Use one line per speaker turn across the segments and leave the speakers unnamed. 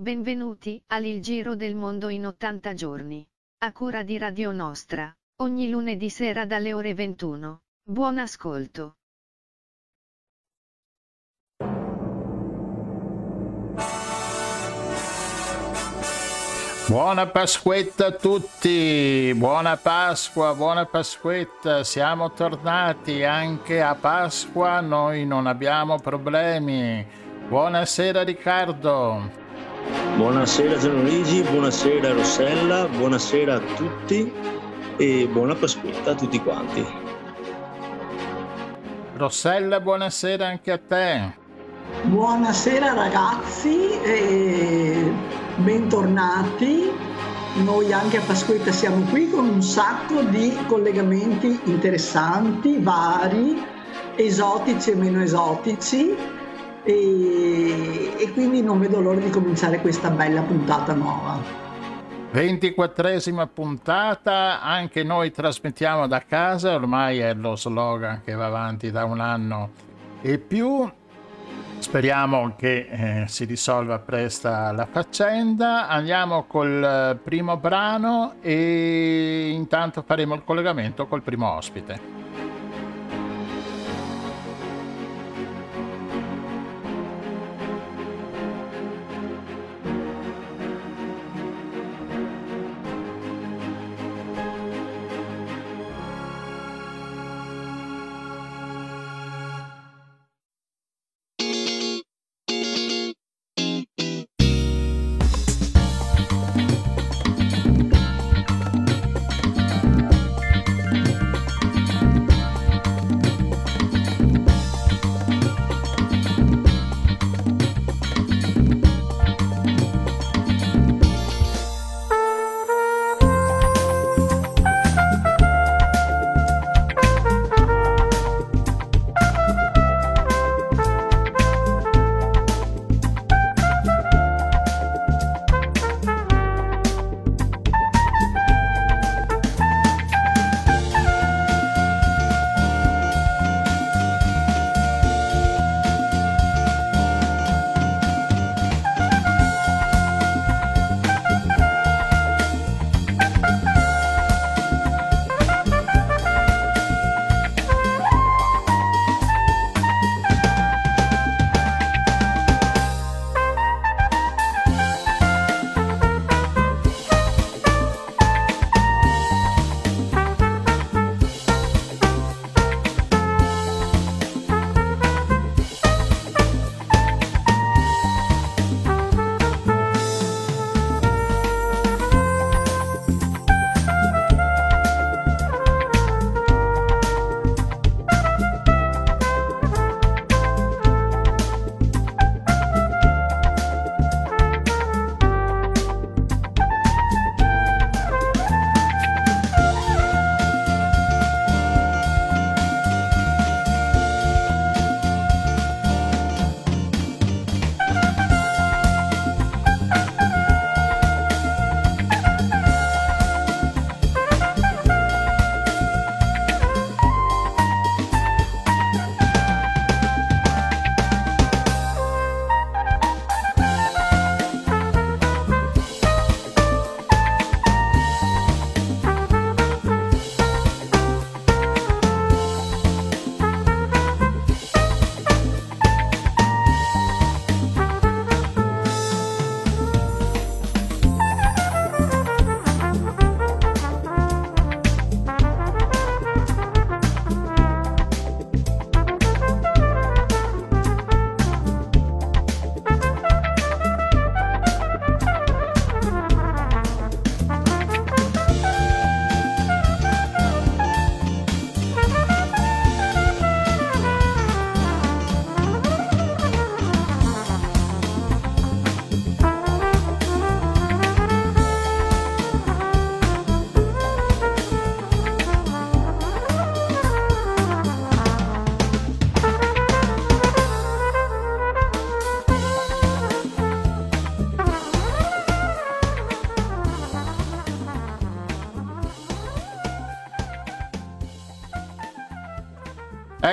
Benvenuti al Il Giro del Mondo in 80 giorni. A cura di Radio Nostra, ogni lunedì sera dalle ore 21. Buon ascolto.
Buona Pasquetta a tutti, buona Pasqua, buona Pasquetta, siamo tornati anche a Pasqua, noi non abbiamo problemi. Buonasera Riccardo.
Buonasera Gianluigi, buonasera Rossella, buonasera a tutti e buona Pasquetta a tutti quanti.
Rossella, buonasera anche a te.
Buonasera ragazzi. E bentornati. Noi anche a Pasquetta siamo qui con un sacco di collegamenti interessanti, vari, esotici e meno esotici e, e quindi non vedo l'ora di cominciare questa bella puntata nuova.
24esima puntata, anche noi trasmettiamo da casa, ormai è lo slogan che va avanti da un anno e più Speriamo che eh, si risolva presto la faccenda. Andiamo col eh, primo brano e intanto faremo il collegamento col primo ospite.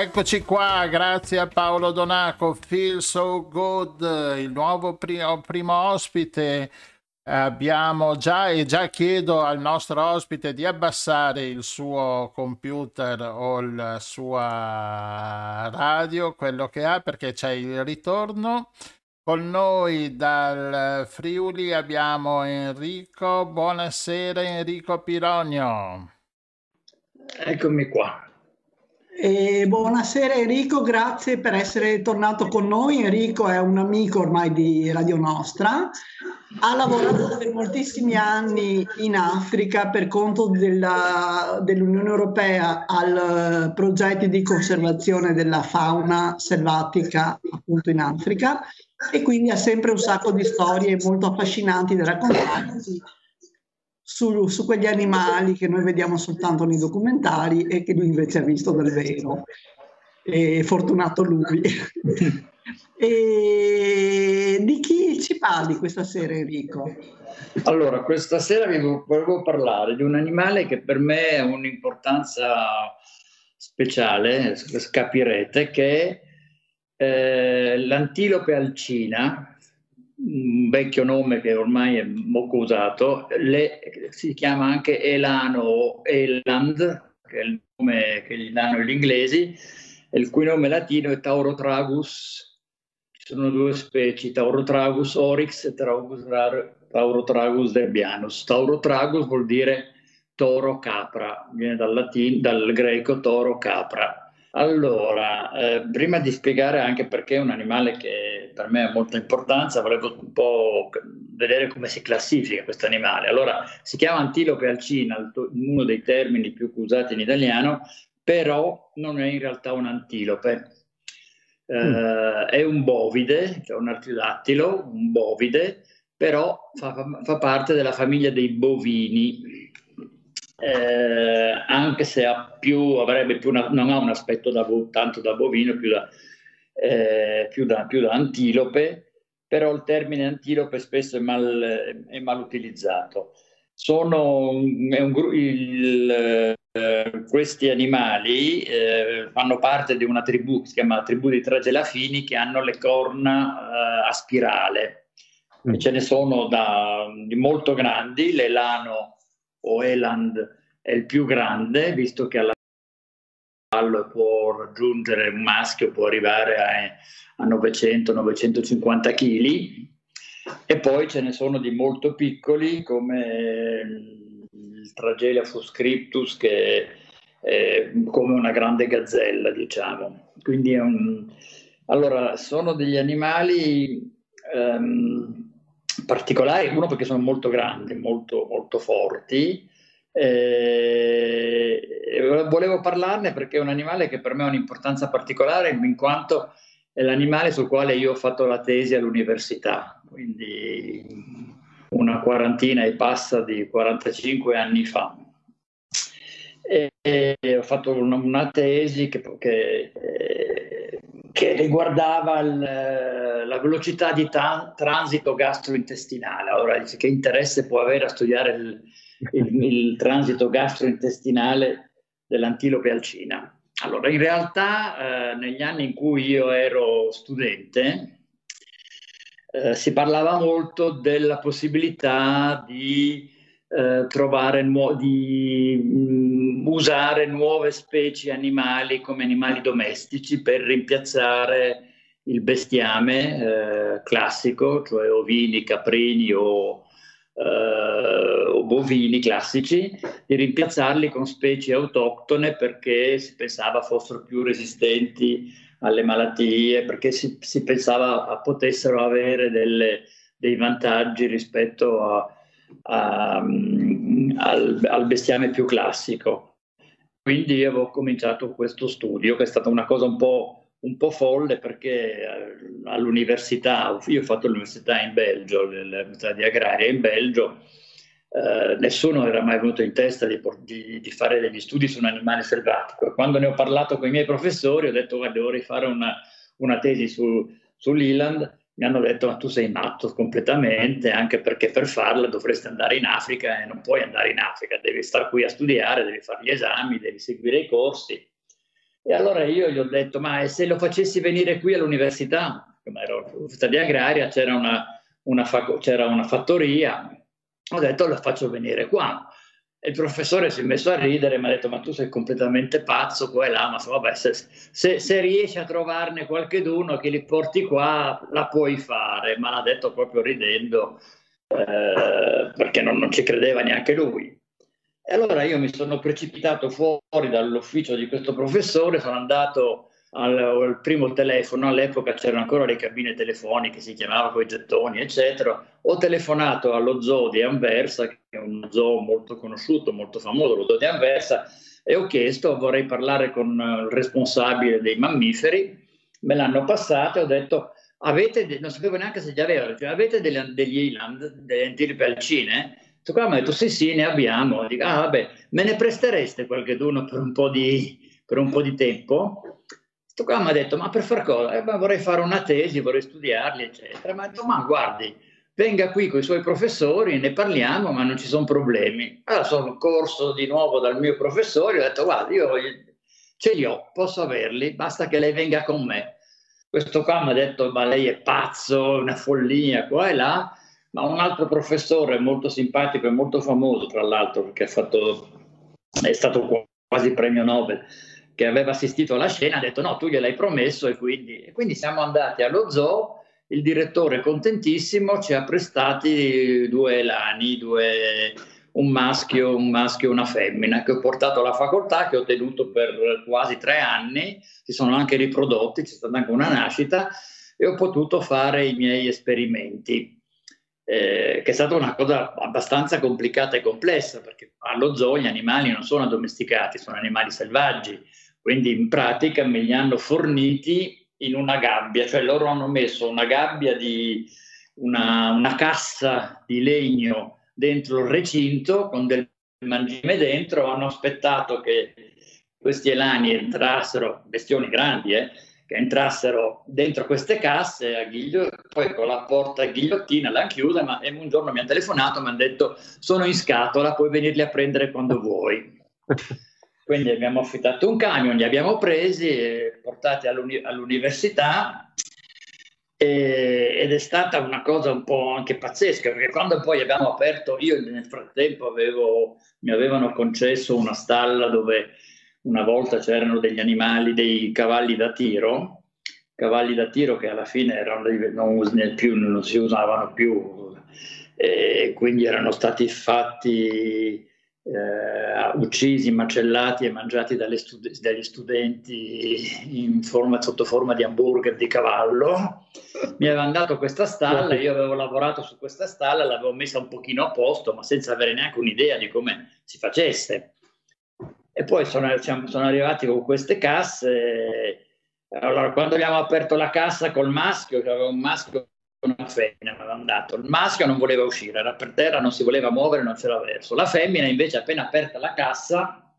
Eccoci qua, grazie a Paolo Donaco, Feel So Good, il nuovo primo, primo ospite. Abbiamo già e già chiedo al nostro ospite di abbassare il suo computer o la sua radio, quello che ha, perché c'è il ritorno. Con noi dal Friuli abbiamo Enrico. Buonasera Enrico Pironio.
Eccomi qua.
E buonasera Enrico, grazie per essere tornato con noi. Enrico è un amico ormai di Radio Nostra, ha lavorato per moltissimi anni in Africa per conto della, dell'Unione Europea al progetti di conservazione della fauna selvatica appunto in Africa. E quindi ha sempre un sacco di storie molto affascinanti da raccontarci su, su, quegli animali che noi vediamo soltanto nei documentari e che lui invece ha visto dal vero. E fortunato lui. e di chi ci parli questa sera Enrico?
Allora, questa sera vi volevo parlare di un animale che per me ha un'importanza speciale, capirete, che è eh, l'antilope alcina, un vecchio nome che ormai è poco usato, le, si chiama anche Elano o Eland, che è il nome che gli danno gli inglesi, il cui nome latino è Taurotragus. Ci sono due specie, Taurotragus oryx e Taurotragus derbianus. Taurotragus vuol dire toro capra, viene dal, latino, dal greco toro capra allora, eh, prima di spiegare anche perché è un animale che per me ha molta importanza, volevo un po' vedere come si classifica questo animale. Allora, si chiama antilope alcina, uno dei termini più usati in italiano, però non è in realtà un antilope. Eh, mm. È un bovide, cioè un artiodattilo, un bovide, però fa, fa parte della famiglia dei bovini eh, anche se ha più, avrebbe più una, non ha un aspetto da, tanto da bovino, più da, eh, più, da, più da, antilope, però il termine antilope spesso è mal, è mal utilizzato. Sono, un, il, eh, questi animali eh, fanno parte di una tribù che si chiama tribù dei Tragelafini che hanno le corna eh, a spirale. Mm. ce ne sono da, molto grandi, l'elano o Eland è il più grande, visto che alla cavallo può raggiungere un maschio, può arrivare a, a 900-950 kg. E poi ce ne sono di molto piccoli come il Tragelia fuscriptus che è come una grande gazzella, diciamo. Quindi un... Allora, sono degli animali um, particolari, uno perché sono molto grandi, molto, molto forti. Eh, volevo parlarne perché è un animale che per me ha un'importanza particolare in quanto è l'animale sul quale io ho fatto la tesi all'università, quindi una quarantina e passa di 45 anni fa. E, e ho fatto una, una tesi che, che che riguardava il, la velocità di ta- transito gastrointestinale. Allora, che interesse può avere a studiare il, il, il transito gastrointestinale dell'antilope alcina? Allora, in realtà, eh, negli anni in cui io ero studente, eh, si parlava molto della possibilità di eh, trovare nuo- di mh, mm, usare nuove specie animali come animali domestici per rimpiazzare il bestiame eh, classico, cioè ovini, caprini o, eh, o, bovini classici, di rimpiazzarli con specie autoctone perché si pensava fossero più resistenti alle malattie, perché si, si pensava potessero avere delle, dei vantaggi rispetto a a, al, al bestiame più classico. Quindi avevo cominciato questo studio, che è stata una cosa un po', un po folle perché eh, all'università, io ho fatto l'università in Belgio, l'università di agraria in Belgio, eh, nessuno era mai venuto in testa di, di, di, fare degli studi su un animale selvatico. Quando ne ho parlato con i miei professori ho detto guarda, devo rifare una, una tesi su, sull'Iland mi hanno detto ma tu sei matto completamente, anche perché per farla dovresti andare in Africa e non puoi andare in Africa, devi stare qui a studiare, devi fare gli esami, devi seguire i corsi. E allora io gli ho detto, ma se lo facessi venire qui all'università, come ero all'università di agraria, c'era una, una, c'era una fattoria, ho detto lo faccio venire qua. E il professore si è messo a ridere mi ha detto: Ma tu sei completamente pazzo qua e là. Ma vabbè, se, se, se riesci a trovarne qualcheduno che li porti qua, la puoi fare. Ma l'ha detto proprio ridendo, eh, perché non, non ci credeva neanche lui. E allora io mi sono precipitato fuori dall'ufficio di questo professore, sono andato al, al, primo telefono, all'epoca c'erano ancora le cabine telefoniche, si chiamava con i gettoni, eccetera. Ho telefonato allo zoo di Anversa, che è un zoo molto conosciuto, molto famoso, lo zoo di Anversa, e ho chiesto, vorrei parlare con il responsabile dei mammiferi, me l'hanno passato e ho detto, avete, non sapevo neanche se li avevano, cioè, avete degli, degli Eland, delle antilope alcine? Questo mi ha detto sì sì ne abbiamo, dico ah vabbè me ne prestereste qualche d'uno per un po' di, per un po' di tempo? Questo qua mi ha detto ma per far cosa? Eh, vorrei fare una tesi, vorrei studiarli eccetera, mi ha detto ma guardi venga qui con i suoi professori, ne parliamo ma non ci sono problemi. Allora sono corso di nuovo dal mio professore ho detto guarda io ce li ho, posso averli, basta che lei venga con me. Questo qua mi ha detto ma lei è pazzo, una follia qua e là ma un altro professore molto simpatico e molto famoso, tra l'altro, perché fatto, è stato quasi premio Nobel, che aveva assistito alla scena, ha detto no, tu gliel'hai promesso e quindi, e quindi siamo andati allo zoo, il direttore contentissimo ci ha prestati due lani, due, un maschio, un maschio e una femmina che ho portato alla facoltà, che ho tenuto per quasi tre anni, si sono anche riprodotti, c'è stata anche una nascita e ho potuto fare i miei esperimenti eh, che è stata una cosa abbastanza complicata e complessa, perché allo zoo gli animali non sono addomesticati, sono animali selvaggi, quindi in pratica me li hanno forniti in una gabbia, cioè loro hanno messo una gabbia di una, una cassa di legno dentro il recinto con del mangime dentro, hanno aspettato che questi elani entrassero, bestioni grandi, eh, che entrassero dentro queste casse a Ghiglio, poi con la porta a ghigliottina l'hanno chiusa, ma un giorno mi hanno telefonato e mi hanno detto sono in scatola, puoi venirli a prendere quando vuoi. Quindi abbiamo affittato un camion, li abbiamo presi e portati all'uni- all'università. E, ed è stata una cosa un po' anche pazzesca perché quando poi abbiamo aperto, io nel frattempo avevo, mi avevano concesso una stalla dove una volta c'erano degli animali, dei cavalli da tiro, cavalli da tiro che alla fine erano, non, più, non si usavano più, e quindi erano stati fatti, eh, uccisi, macellati e mangiati stud- dagli studenti forma, sotto forma di hamburger di cavallo. Mi avevano dato questa stalla, io avevo lavorato su questa stalla, l'avevo messa un pochino a posto, ma senza avere neanche un'idea di come si facesse. E poi sono, sono arrivati con queste casse. Allora, quando abbiamo aperto la cassa col maschio, che aveva un maschio una femmina, mi avevano dato. Il maschio non voleva uscire, era per terra, non si voleva muovere, non c'era verso. La femmina, invece, appena aperta la cassa,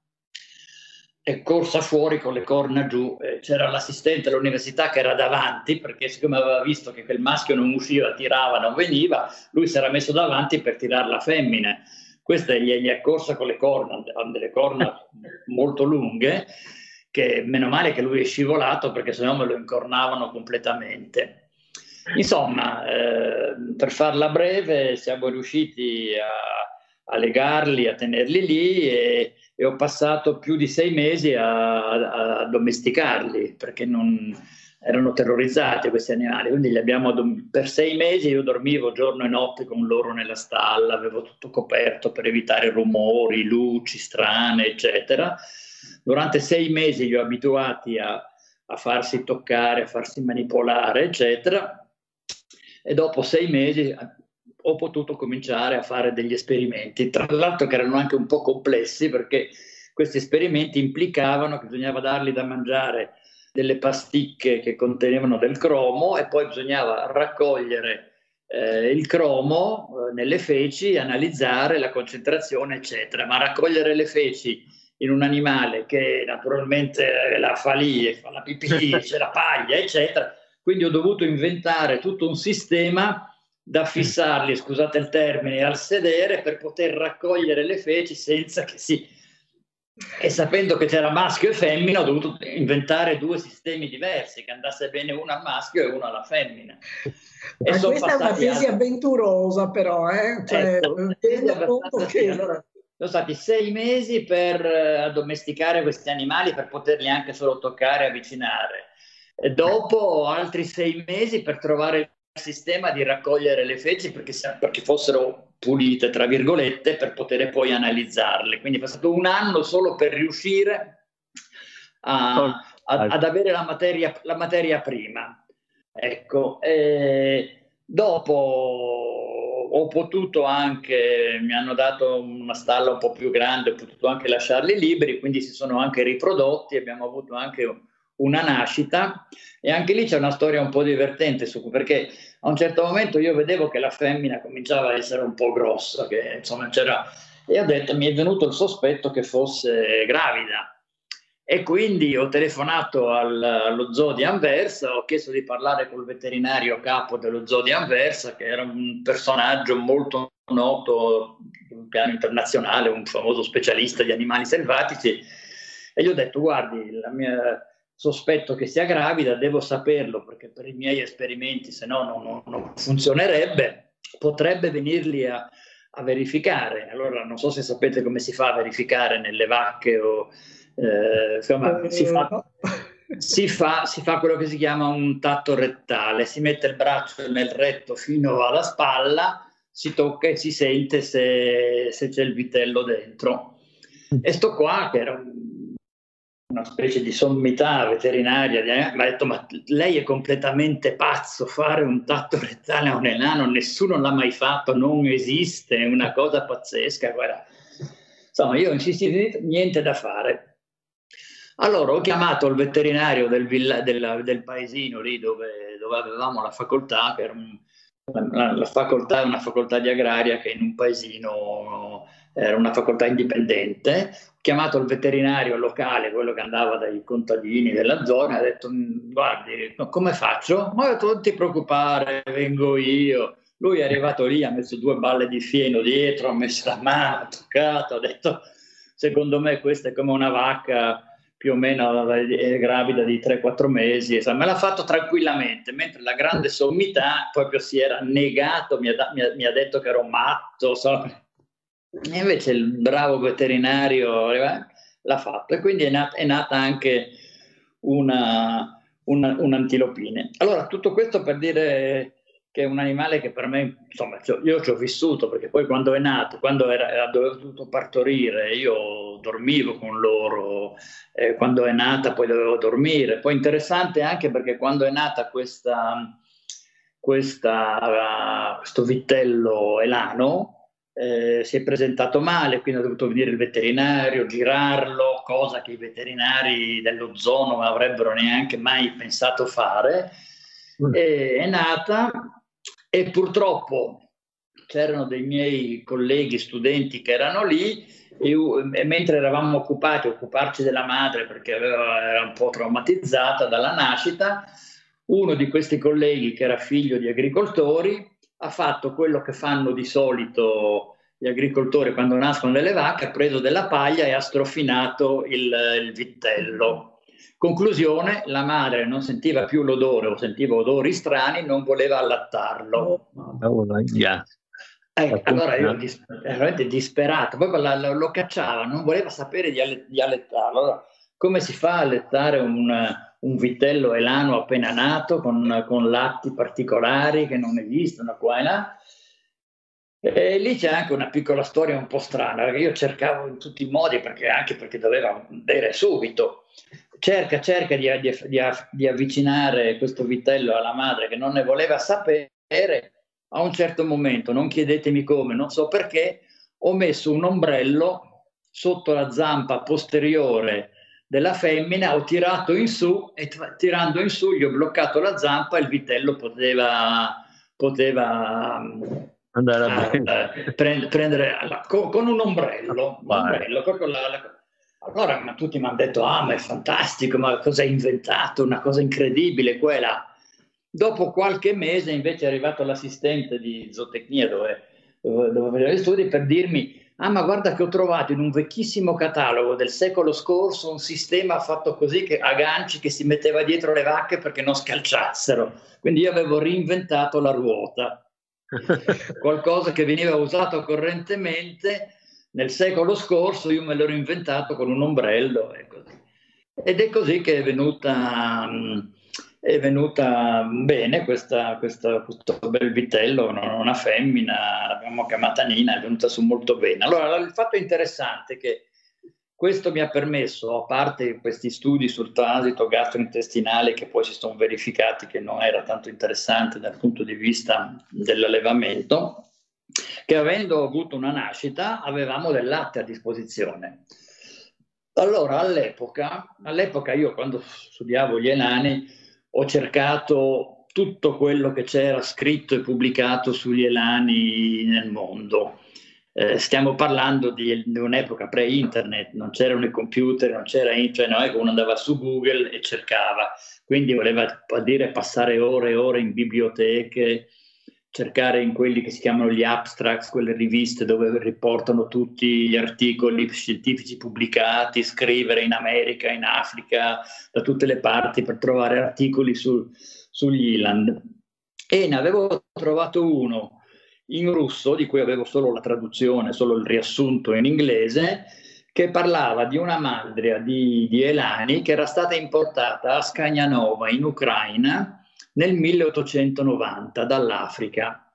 è corsa fuori con le corna giù. C'era l'assistente all'università che era davanti, perché siccome aveva visto che quel maschio non usciva, tirava, non veniva, lui si era messo davanti per tirare la femmina questa gli è corsa con le corna, hanno delle corna molto lunghe, che meno male che lui è scivolato perché sennò me lo incornavano completamente. Insomma, eh, per farla breve, siamo riusciti a, a, legarli, a tenerli lì e, e, ho passato più di sei mesi a, a, domesticarli perché non, erano terrorizzati questi animali, quindi li abbiamo per sei mesi io dormivo giorno e notte con loro nella stalla, avevo tutto coperto per evitare rumori, luci strane, eccetera. Durante sei mesi li ho abituati a, a farsi toccare, a farsi manipolare, eccetera. E dopo sei mesi eh, ho potuto cominciare a fare degli esperimenti, tra l'altro che erano anche un po' complessi perché questi esperimenti implicavano che bisognava dargli da mangiare delle pasticche che contenevano del cromo e poi bisognava raccogliere eh, il cromo eh, nelle feci, analizzare la concentrazione, eccetera. Ma raccogliere le feci in un animale che naturalmente la fa lì, fa la pipì, c'è la paglia, eccetera. Quindi ho dovuto inventare tutto un sistema da fissarli, scusate il termine, al sedere per poter raccogliere le feci senza che si e sapendo che c'era maschio e femmina ho dovuto inventare due sistemi diversi che andasse bene uno al maschio e uno alla femmina.
E Ma questa è una tesi a... avventurosa però, eh? Cioè, certo,
che... allora, sono stati sei mesi per eh, addomesticare questi animali, per poterli anche solo toccare e avvicinare. Dopo altri sei mesi per trovare il sistema di raccogliere le feci perché, perché fossero pulite, tra virgolette, per poter poi analizzarle. Quindi è passato un anno solo per riuscire a, a, ad avere la materia, la materia prima. Ecco, dopo ho potuto anche, mi hanno dato una stalla un po' più grande, ho potuto anche lasciarli liberi, quindi si sono anche riprodotti, abbiamo avuto anche una nascita e anche lì c'è una storia un po' divertente su, perché a un certo momento io vedevo che la femmina cominciava a essere un po' grossa, che insomma c'era e ho detto mi è venuto il sospetto che fosse gravida. E quindi ho telefonato al, allo zoo di Anversa, ho chiesto di parlare col veterinario capo dello zoo di Anversa, che era un personaggio molto noto sul piano internazionale, un famoso specialista di animali selvatici, e gli ho detto, guardi, il mio sospetto che sia gravida, devo saperlo perché per i miei esperimenti, se no non, non funzionerebbe, potrebbe venirli a, a verificare. Allora non so se sapete come si fa a verificare nelle vacche o eh, insomma, si fa, si, fa, si fa quello che si chiama un tatto rettale, si mette il braccio nel retto fino alla spalla, si tocca e si sente se, se c'è il vitello dentro. E sto qua, che era una specie di sommità veterinaria, mi ha detto: Ma lei è completamente pazzo, fare un tatto rettale a un enano, nessuno l'ha mai fatto, non esiste, è una cosa pazzesca. Guarda. Insomma, io ho insistito, niente da fare. Allora ho chiamato il veterinario del, villa, del, del paesino lì dove, dove, avevamo la facoltà, un, la, la, facoltà è una facoltà di agraria che in un paesino era una facoltà indipendente. Chiamato il veterinario locale, quello che andava dai contadini della zona, ha detto: mm, Guardi, come faccio? Ma Non ti preoccupare, vengo io. Lui è arrivato lì, ha messo due balle di fieno dietro, ha messo la mano, ha toccato, ha detto: Secondo me questa è come una vacca più o meno è gravida di 3-4 mesi, me l'ha fatto tranquillamente, mentre la grande sommità proprio si era negato, mi ha, mi ha, mi ha detto che ero matto, so. E invece il bravo veterinario l'ha fatto e quindi è nata, è nata anche una, una, un'antilopine. Allora, tutto questo per dire che è un animale che per me, insomma, io ci ho vissuto perché poi quando è nato, quando era, era dovuto partorire, io dormivo con loro, eh, quando è nata poi dovevo dormire. Poi interessante anche perché quando è nata questa, questa, questo vitello elano, eh, si è presentato male, quindi ha dovuto venire il veterinario, girarlo, cosa che i veterinari dello zoo non avrebbero neanche mai pensato fare. Mm. è nata e purtroppo c'erano dei miei colleghi studenti che erano lì e, e mentre eravamo occupati a occuparci della madre perché aveva, era un po' traumatizzata dalla nascita, uno di questi colleghi che era figlio di agricoltori ha fatto quello che fanno di solito gli agricoltori quando nascono delle vacche, ha preso della paglia e ha strofinato il, il vitello Conclusione, la madre non sentiva più l'odore o sentiva odori strani, non voleva allattarlo. Oh, yeah. eh, allora io dis- veramente disperato, poi la, la, lo cacciava, non voleva sapere di, alle- di allettarlo. Allora, come si fa a allettare un, un vitello elano appena nato con, con, latti particolari che non esistono qua e là? E lì c'è anche una piccola storia un po' strana, perché io cercavo in tutti i modi, perché, anche perché doveva bere subito, cerca, cerca di, di, di, avvicinare questo vitello alla madre che non ne voleva sapere, a un certo momento, non chiedetemi come, non so perché, ho messo un ombrello sotto la zampa posteriore della femmina, ho tirato in su e t- tirando in su gli ho bloccato la zampa e il vitello poteva, poteva andare a uh, prendere, prendere la, con, con, un ombrello, un ombrello la, la, allora ma tutti mi hanno detto, ah ma è fantastico, ma cosa hai inventato, una cosa incredibile quella. Dopo qualche mese invece è arrivato l'assistente di zootecnia dove, dove, dove facevo gli studi per dirmi, ah ma guarda che ho trovato in un vecchissimo catalogo del secolo scorso un sistema fatto così che, a ganci che si metteva dietro le vacche perché non scalciassero. Quindi io avevo reinventato la ruota, qualcosa che veniva usato correntemente nel secolo scorso, io me l'ero inventato con un ombrello. Ed è così che è venuta... Mh, è venuta bene questa, questa, questo bel vitello, una femmina, l'abbiamo chiamata Nina, è venuta su molto bene. Allora, il fatto interessante è che questo mi ha permesso, a parte questi studi sul transito gastrointestinale che poi si sono verificati che non era tanto interessante dal punto di vista dell'allevamento, che avendo avuto una nascita avevamo del latte a disposizione. Allora, all'epoca, all'epoca io quando studiavo gli enani, ho cercato tutto quello che c'era scritto e pubblicato sugli elani nel mondo. Eh, stiamo parlando di, un'epoca pre-internet, non c'erano i computer, non c'era internet, che uno andava su Google e cercava, quindi voleva dire passare ore e ore in biblioteche, cercare in quelli che si chiamano gli abstracts, quelle riviste dove riportano tutti gli articoli scientifici pubblicati, scrivere in America, in Africa, da tutte le parti per trovare articoli su, sugli Iland. E ne avevo trovato uno in russo, di cui avevo solo la traduzione, solo il riassunto in inglese, che parlava di una mandria di, di Elani che era stata importata a Scagnanova in Ucraina nel 1890 dall'Africa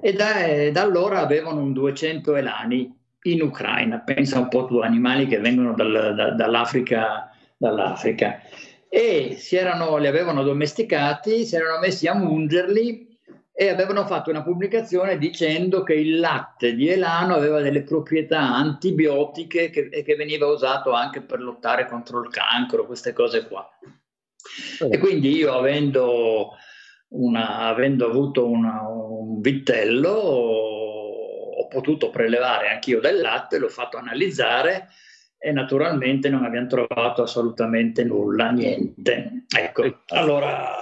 e da, da allora avevano un 200 elani in Ucraina. Pensa un po' tu, animali che vengono dal, da, dall'Africa, dall'Africa. E erano, li avevano domesticati, si erano messi a mungerli e avevano fatto una pubblicazione dicendo che il latte di elano aveva delle proprietà antibiotiche che, che veniva usato anche per lottare contro il cancro, queste cose qua. E quindi io avendo, una, avendo avuto una, un vitello ho potuto prelevare anch'io del latte, l'ho fatto analizzare e naturalmente non abbiamo trovato assolutamente nulla, niente. Ecco, allora,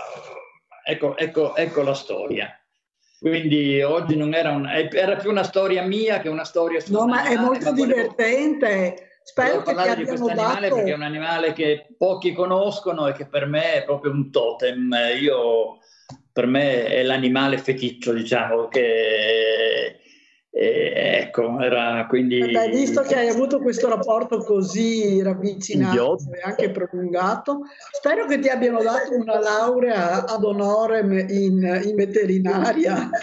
ecco, ecco, ecco la storia. Quindi oggi non era, un, era più una storia mia che una storia
No, ma è molto divertente
Spero che parlare di questo animale dato... perché è un animale che pochi conoscono e che per me è proprio un totem. Io, per me è l'animale feticcio, diciamo, che e, ecco, era quindi...
Hai visto che hai avuto questo rapporto così ravvicinato e anche prolungato, spero che ti abbiano dato una laurea ad onore in, in veterinaria.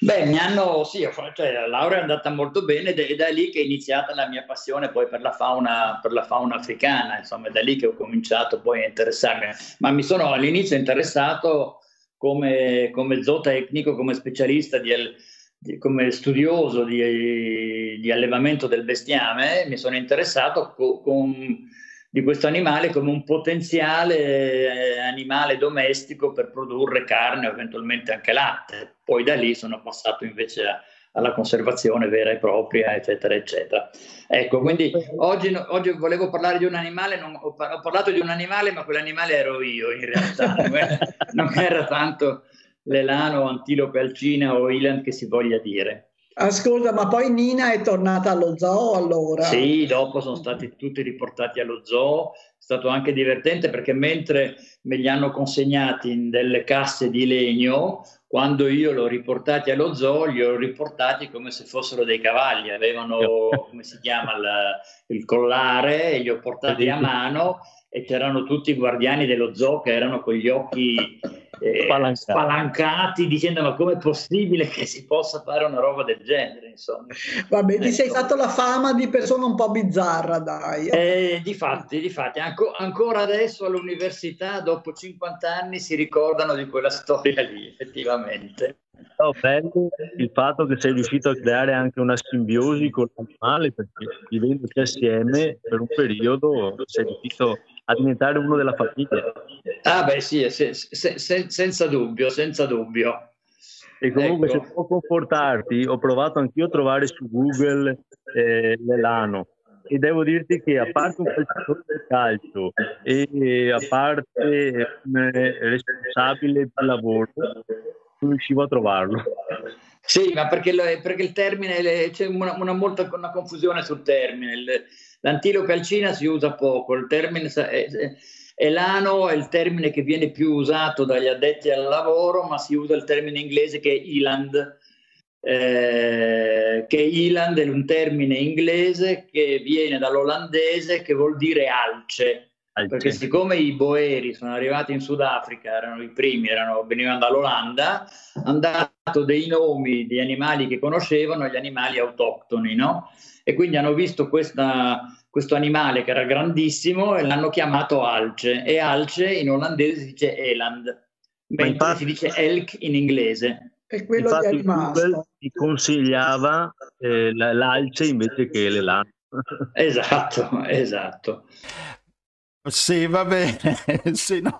Beh, mi hanno, sì, cioè, la laurea è andata molto bene ed è da lì che è iniziata la mia passione poi per la fauna, per la fauna africana, insomma è da lì che ho cominciato poi a interessarmi, ma mi sono all'inizio interessato come, come zootecnico, come specialista di, di, come studioso di, di, allevamento del bestiame, mi sono interessato co, con di questo animale come un potenziale eh, animale domestico per produrre carne o eventualmente anche latte. Poi da lì sono passato invece a, alla conservazione vera e propria, eccetera, eccetera. Ecco, quindi oggi, oggi volevo parlare di un animale, non, ho, parlato di un animale, ma quell'animale ero io in realtà, non era tanto l'elano, antilope alcina o ilan che si voglia dire.
Ascolta, ma poi Nina è tornata allo zoo allora?
Sì, dopo sono stati tutti riportati allo zoo. È stato anche divertente perché mentre me li hanno consegnati in delle casse di legno, quando io li ho riportati allo zoo, li ho riportati come se fossero dei cavalli. Avevano, come si chiama, il, il collare e li ho portati a mano e c'erano tutti i guardiani dello zoo che erano con gli occhi eh, spalancati. spalancati. dicendo ma com'è possibile che si possa fare una roba del genere insomma
vabbè ecco. ti sei fatto la fama di persona un po' bizzarra dai
eh, difatti, difatti anco, ancora adesso all'università dopo 50 anni si ricordano di quella storia lì effettivamente
No, bello il fatto che sei riuscito a creare anche una simbiosi con l'animale perché vivendoti assieme per un periodo sei riuscito a diventare uno della famiglia.
Ah beh sì, se, se, se, senza dubbio, senza dubbio.
E comunque ecco. se può confortarti, ho provato anch'io a trovare su Google eh, l'elano e devo dirti che a parte un calciatore del calcio e a parte un responsabile del lavoro, non riuscivo a trovarlo.
Sì, ma perché, perché il termine, c'è una, una, molta, una confusione sul termine. L'antilocalcina si usa poco, il termine elano è il termine che viene più usato dagli addetti al lavoro, ma si usa il termine inglese che è eland, eh, che eland è un termine inglese che viene dall'olandese che vuol dire alce perché siccome i boeri sono arrivati in Sudafrica, erano i primi, erano, venivano dall'Olanda, hanno dato dei nomi di animali che conoscevano agli animali autoctoni, no? E quindi hanno visto questa, questo animale che era grandissimo e l'hanno chiamato alce, e alce in olandese si dice eland, mentre infatti, si dice elk in inglese.
E quello infatti di Google ti consigliava eh, l'alce invece che l'eland.
esatto, esatto.
Sì, va bene, sì, no,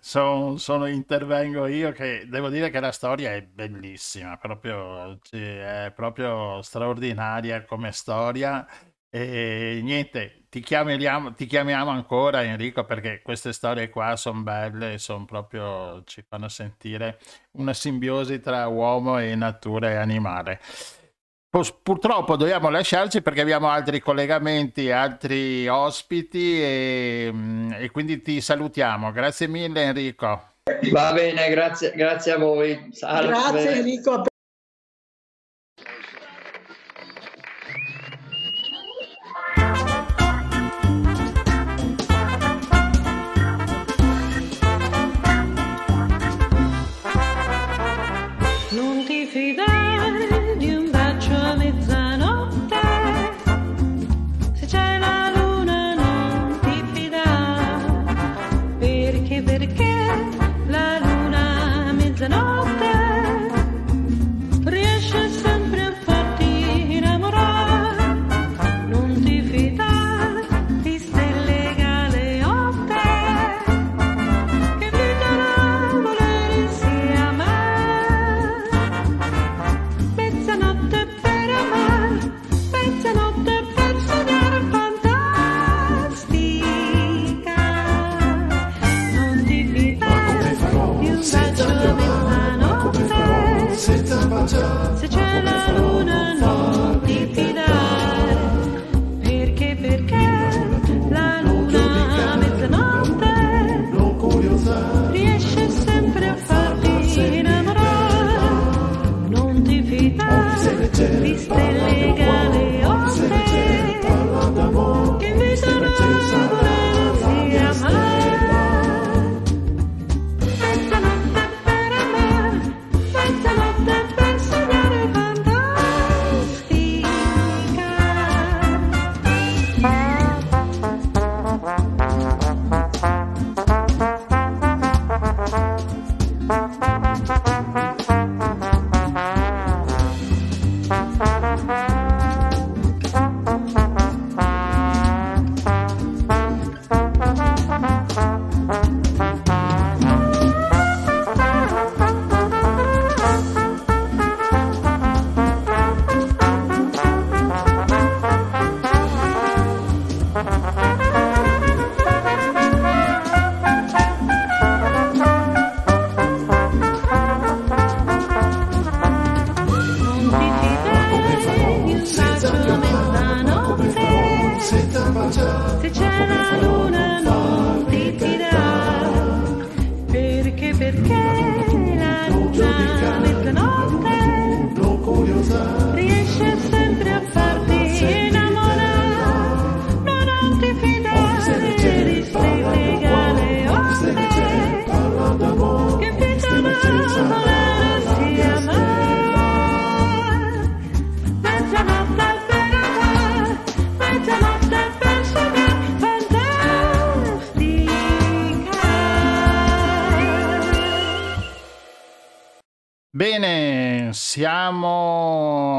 sono, sono, intervengo io che devo dire che la storia è bellissima, proprio, è proprio straordinaria come storia. E niente, ti chiamiamo, ti chiamiamo ancora Enrico perché queste storie qua sono belle, sono proprio, ci fanno sentire una simbiosi tra uomo e natura e animale. Purtroppo dobbiamo lasciarci perché abbiamo altri collegamenti, altri ospiti e, mm, e, quindi ti salutiamo. Grazie mille Enrico.
Va bene, grazie, grazie a voi.
Salve. Grazie Enrico.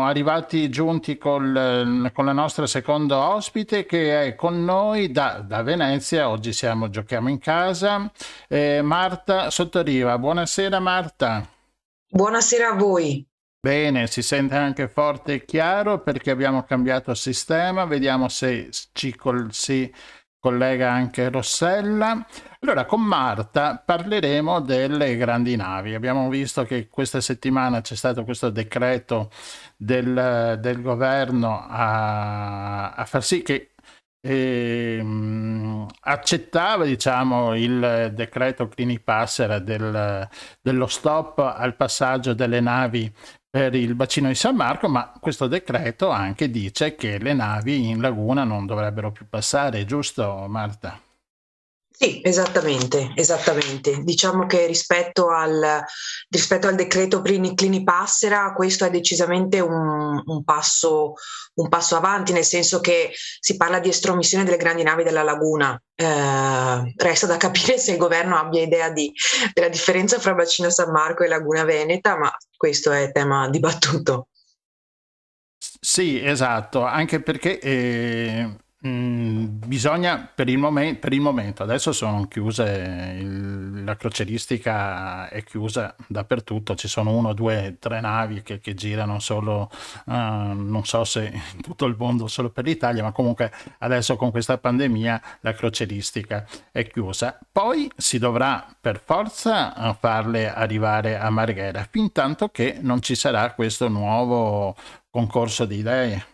Arrivati giunti col, con la nostra seconda ospite che è con noi da, da Venezia. Oggi siamo, giochiamo in casa. Eh, Marta Sottoriva. Buonasera Marta.
Buonasera a voi.
Bene, si sente anche forte e chiaro perché abbiamo cambiato sistema. Vediamo se ci col, si collega anche Rossella. Allora, con Marta parleremo delle grandi navi. Abbiamo visto che questa settimana c'è stato questo decreto del, del governo a, a, far sì che eh, accettava diciamo, il decreto Clini Passera del, dello stop al passaggio delle navi per il bacino di San Marco, ma questo decreto anche dice che le navi in laguna non dovrebbero più passare, giusto Marta?
Sì, esattamente, esattamente. Diciamo che rispetto al, rispetto al decreto Clini, Clini Passera, questo è decisamente un, un, passo, un, passo, avanti, nel senso che si parla di estromissione delle grandi navi della laguna. Eh, resta da capire se il governo abbia idea di, della differenza fra bacino San Marco e laguna Veneta, ma questo è tema dibattuto.
Sì, esatto, anche perché eh, Mm, bisogna per il, momen- per il, momento, adesso sono chiuse, il, la croceristica è chiusa dappertutto, ci sono uno, due, tre navi che, che girano solo, uh, non so se in tutto il mondo, solo per l'Italia, ma comunque adesso con questa pandemia la croceristica è chiusa. Poi si dovrà per forza eh, farle arrivare a Marghera, fin tanto che non ci sarà questo nuovo concorso di idee.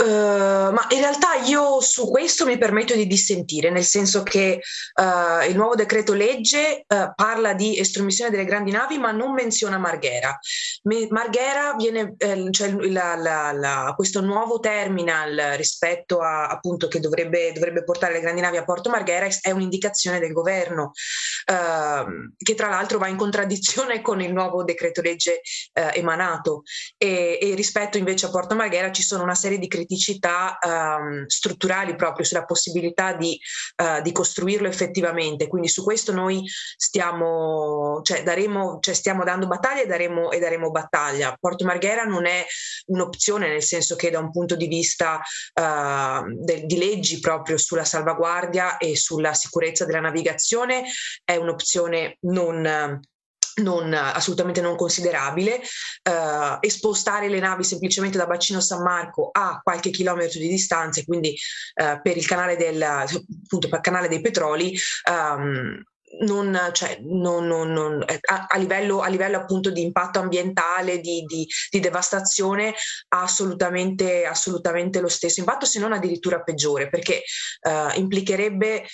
Uh, ma in realtà io su questo mi permetto di dissentire, nel senso che uh, il nuovo decreto legge uh, parla di estromissione delle grandi navi ma non menziona Marghera. Me- Marghera viene, eh, cioè la, la, la, questo nuovo terminal rispetto a appunto che dovrebbe, dovrebbe, portare le grandi navi a Porto Marghera è un'indicazione del governo ehm, che tra l'altro va in contraddizione con il nuovo decreto legge eh, emanato e, e rispetto invece a Porto Marghera ci sono una serie di criticità criticità um, strutturali proprio sulla possibilità di, uh, di, costruirlo effettivamente. Quindi su questo noi stiamo, cioè, daremo, cioè stiamo dando battaglia e daremo, e daremo, battaglia. Porto Marghera non è un'opzione nel senso che da un punto di vista uh, de, di leggi proprio sulla salvaguardia e sulla sicurezza della navigazione è un'opzione non non, assolutamente non considerabile, eh, e spostare le navi semplicemente da Bacino San Marco a qualche chilometro di distanza, quindi eh, per il canale, del, appunto, per il canale dei petroli, um, non, cioè, non, non, eh, a, a, livello, a, livello, appunto di impatto ambientale, di, di, di devastazione, ha assolutamente, assolutamente, lo stesso. Impatto, se non addirittura peggiore, perché uh, implicherebbe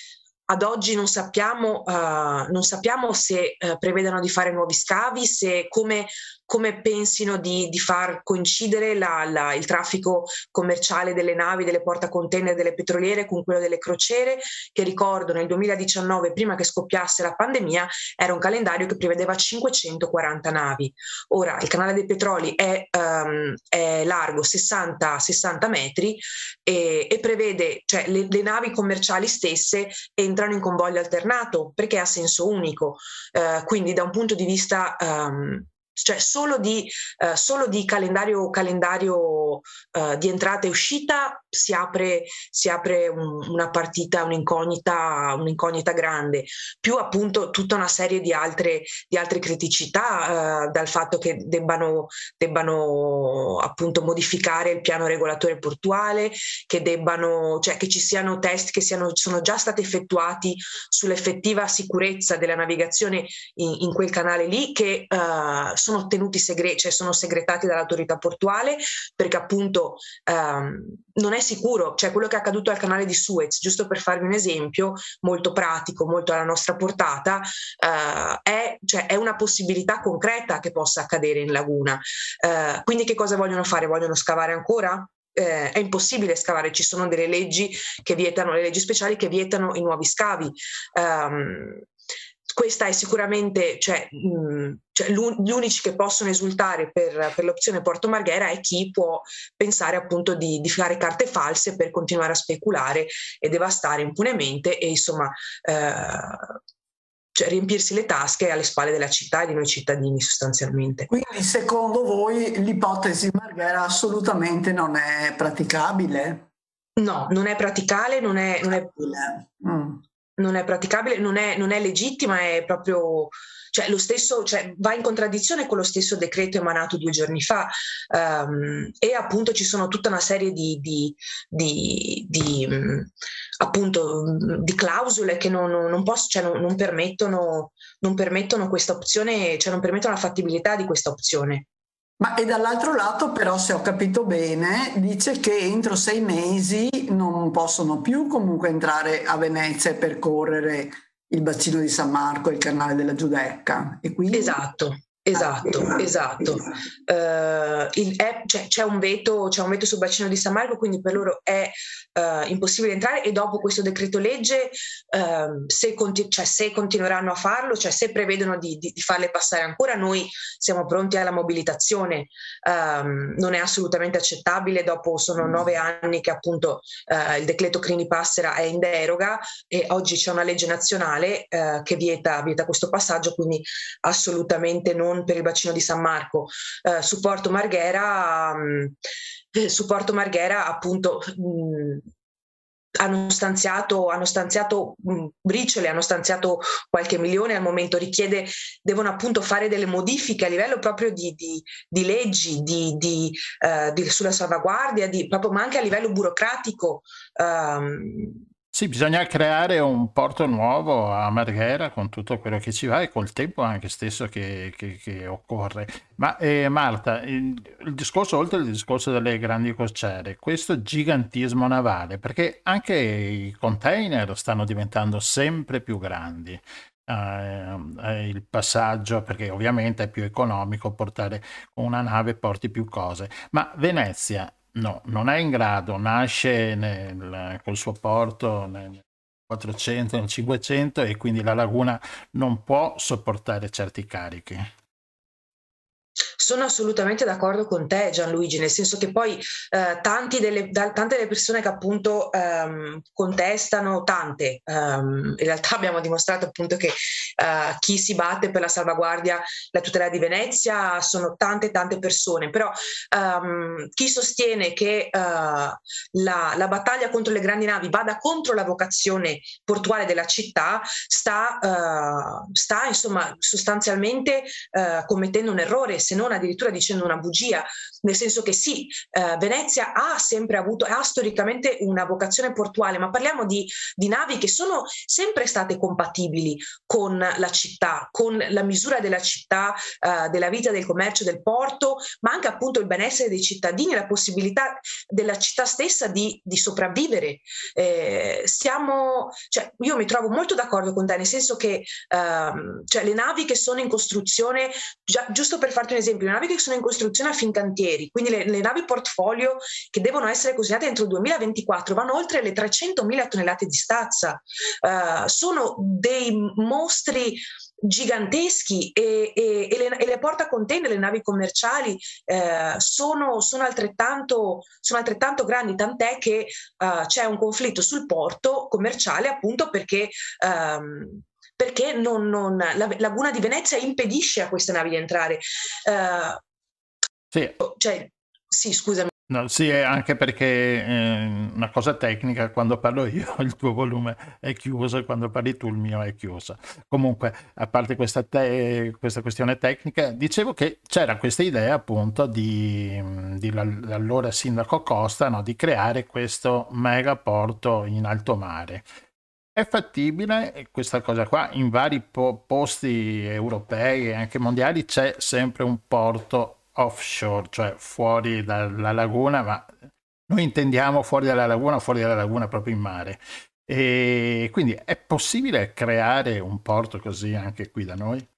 ad oggi non sappiamo, uh, non sappiamo se uh, prevedano di fare nuovi scavi, se come come pensino di, di far coincidere la, la, il traffico commerciale delle navi, delle portacontainer, delle petroliere con quello delle crociere, che ricordo nel 2019, prima che scoppiasse la pandemia, era un calendario che prevedeva 540 navi. Ora il canale dei petroli è, um, è largo 60, 60 metri e, e prevede, cioè le, le, navi commerciali stesse entrano in convoglio alternato perché ha senso unico. Uh, quindi da un punto di vista um, cioè solo di, uh, solo di calendario, calendario uh, di entrata e uscita si apre, si apre un, una partita, un'incognita, un'incognita, grande, più appunto tutta una serie di altre, di altre criticità, uh, dal fatto che debbano, debbano appunto modificare il piano regolatore portuale, che debbano, cioè che ci siano test che siano, sono già stati effettuati sull'effettiva sicurezza della navigazione in, in quel canale lì, che sono tenuti segreti, cioè sono segretati dall'autorità portuale, perché appunto um, non è sicuro, cioè quello che è accaduto al canale di Suez, giusto per farvi un esempio molto pratico, molto alla nostra portata, uh, è, cioè, è, una possibilità concreta che possa accadere in laguna. Uh, quindi che cosa vogliono fare? Vogliono scavare ancora? Eh, è impossibile scavare, ci sono delle leggi che vietano, le leggi speciali che vietano i nuovi scavi. Um, questa è sicuramente, cioè, mh, cioè, gli unici che possono esultare per, per, l'opzione Porto Marghera è chi può pensare appunto di, di, fare carte false per continuare a speculare e devastare impunemente e insomma eh, cioè, riempirsi le tasche alle spalle della città e di noi cittadini sostanzialmente.
Quindi secondo voi l'ipotesi Marghera assolutamente non è praticabile?
No, non è praticabile, non è... Non è...
Mm.
Non è praticabile, non è, non è legittima, è proprio cioè, lo stesso, cioè, va in contraddizione con lo stesso decreto emanato due giorni fa um, e appunto ci sono tutta una serie di, di, di, di um, appunto, di clausole che non, non, posso, cioè, non, non, permettono, non permettono questa opzione, cioè non permettono la fattibilità di questa opzione.
Ma e dall'altro lato però, se ho capito bene, dice che entro sei mesi non possono più comunque entrare a Venezia e percorrere il bacino di San Marco e il canale della Giudecca. Quindi...
Esatto, Esatto, esatto. Uh, il, è, cioè, c'è, un veto, c'è, un veto, sul bacino di San Marco, quindi per loro è uh, impossibile entrare e dopo questo decreto legge, uh, se, conti- cioè, se, continueranno a farlo, cioè se prevedono di, di, di, farle passare ancora, noi siamo pronti alla mobilitazione. Um, non è assolutamente accettabile, dopo sono nove anni che appunto eh, il decreto Crini Passera è in deroga e oggi c'è una legge nazionale che vieta, vieta questo passaggio, quindi assolutamente non non per il bacino di San Marco. Eh, supporto Marghera, mh, mm, supporto Marghera appunto mh, mm, hanno stanziato, hanno stanziato mh, mm, briciole, hanno stanziato qualche milione al momento, richiede, devono appunto fare delle modifiche a livello proprio di, di, di leggi, di, uh, sulla salvaguardia, proprio, ma anche a livello burocratico. Um,
sì, bisogna creare un porto nuovo a Marghera con tutto quello che ci va e col tempo anche stesso che, che, che occorre. Ma eh, Marta, il, il, discorso, oltre al discorso delle grandi crociere, questo gigantismo navale, perché anche i container stanno diventando sempre più grandi. Uh, il passaggio perché ovviamente è più economico portare una nave porti più cose ma Venezia No, non è in grado, nasce nel, col suo porto nel 400, nel 500 e quindi la laguna non può sopportare certi carichi.
Sono assolutamente d'accordo con te Gianluigi, nel senso che poi eh, delle, da, tante delle persone che appunto ehm, contestano, tante, ehm, in realtà abbiamo dimostrato appunto che eh, chi si batte per la salvaguardia, la tutela di Venezia sono tante tante persone, però ehm, chi sostiene che eh, la, la, battaglia contro le grandi navi vada contro la vocazione portuale della città sta, eh, sta insomma sostanzialmente eh, commettendo un errore se non addirittura dicendo una bugia, nel senso che sì, eh, Venezia ha sempre avuto, ha storicamente una vocazione portuale, ma parliamo di, di navi che sono sempre state compatibili con la città, con la misura della città, eh, della vita, del commercio, del porto, ma anche appunto il benessere dei cittadini, la possibilità della città stessa di, di sopravvivere. Eh, siamo, cioè, io mi trovo molto d'accordo con te, nel senso che ehm, cioè, le navi che sono in costruzione, già, giusto per farti un esempio, le navi che sono in costruzione a Fincantieri, quindi le, le navi portfolio che devono essere consegnate entro il 2024 vanno oltre le 300.000 tonnellate di stazza, uh, sono dei mostri giganteschi e, e, e, le, e le portacontainer, le navi commerciali eh, sono, sono, altrettanto, sono, altrettanto, grandi, tant'è che uh, c'è un conflitto sul porto commerciale appunto perché um, perché non, non, la laguna di Venezia impedisce a queste navi di entrare. Uh,
sì.
Cioè, sì, scusami.
No, sì, anche perché eh, una cosa tecnica, quando parlo io il tuo volume è chiuso e quando parli tu il mio è chiuso. Comunque, a parte questa, te- questa questione tecnica, dicevo che c'era questa idea appunto di, di l'allora sindaco Costa no, di creare questo megaporto in alto mare. È fattibile questa cosa qua, in vari po- posti europei e anche mondiali c'è sempre un porto offshore, cioè fuori dalla laguna, ma noi intendiamo fuori dalla laguna, fuori dalla laguna proprio in mare. E quindi è possibile creare un porto così anche qui da noi?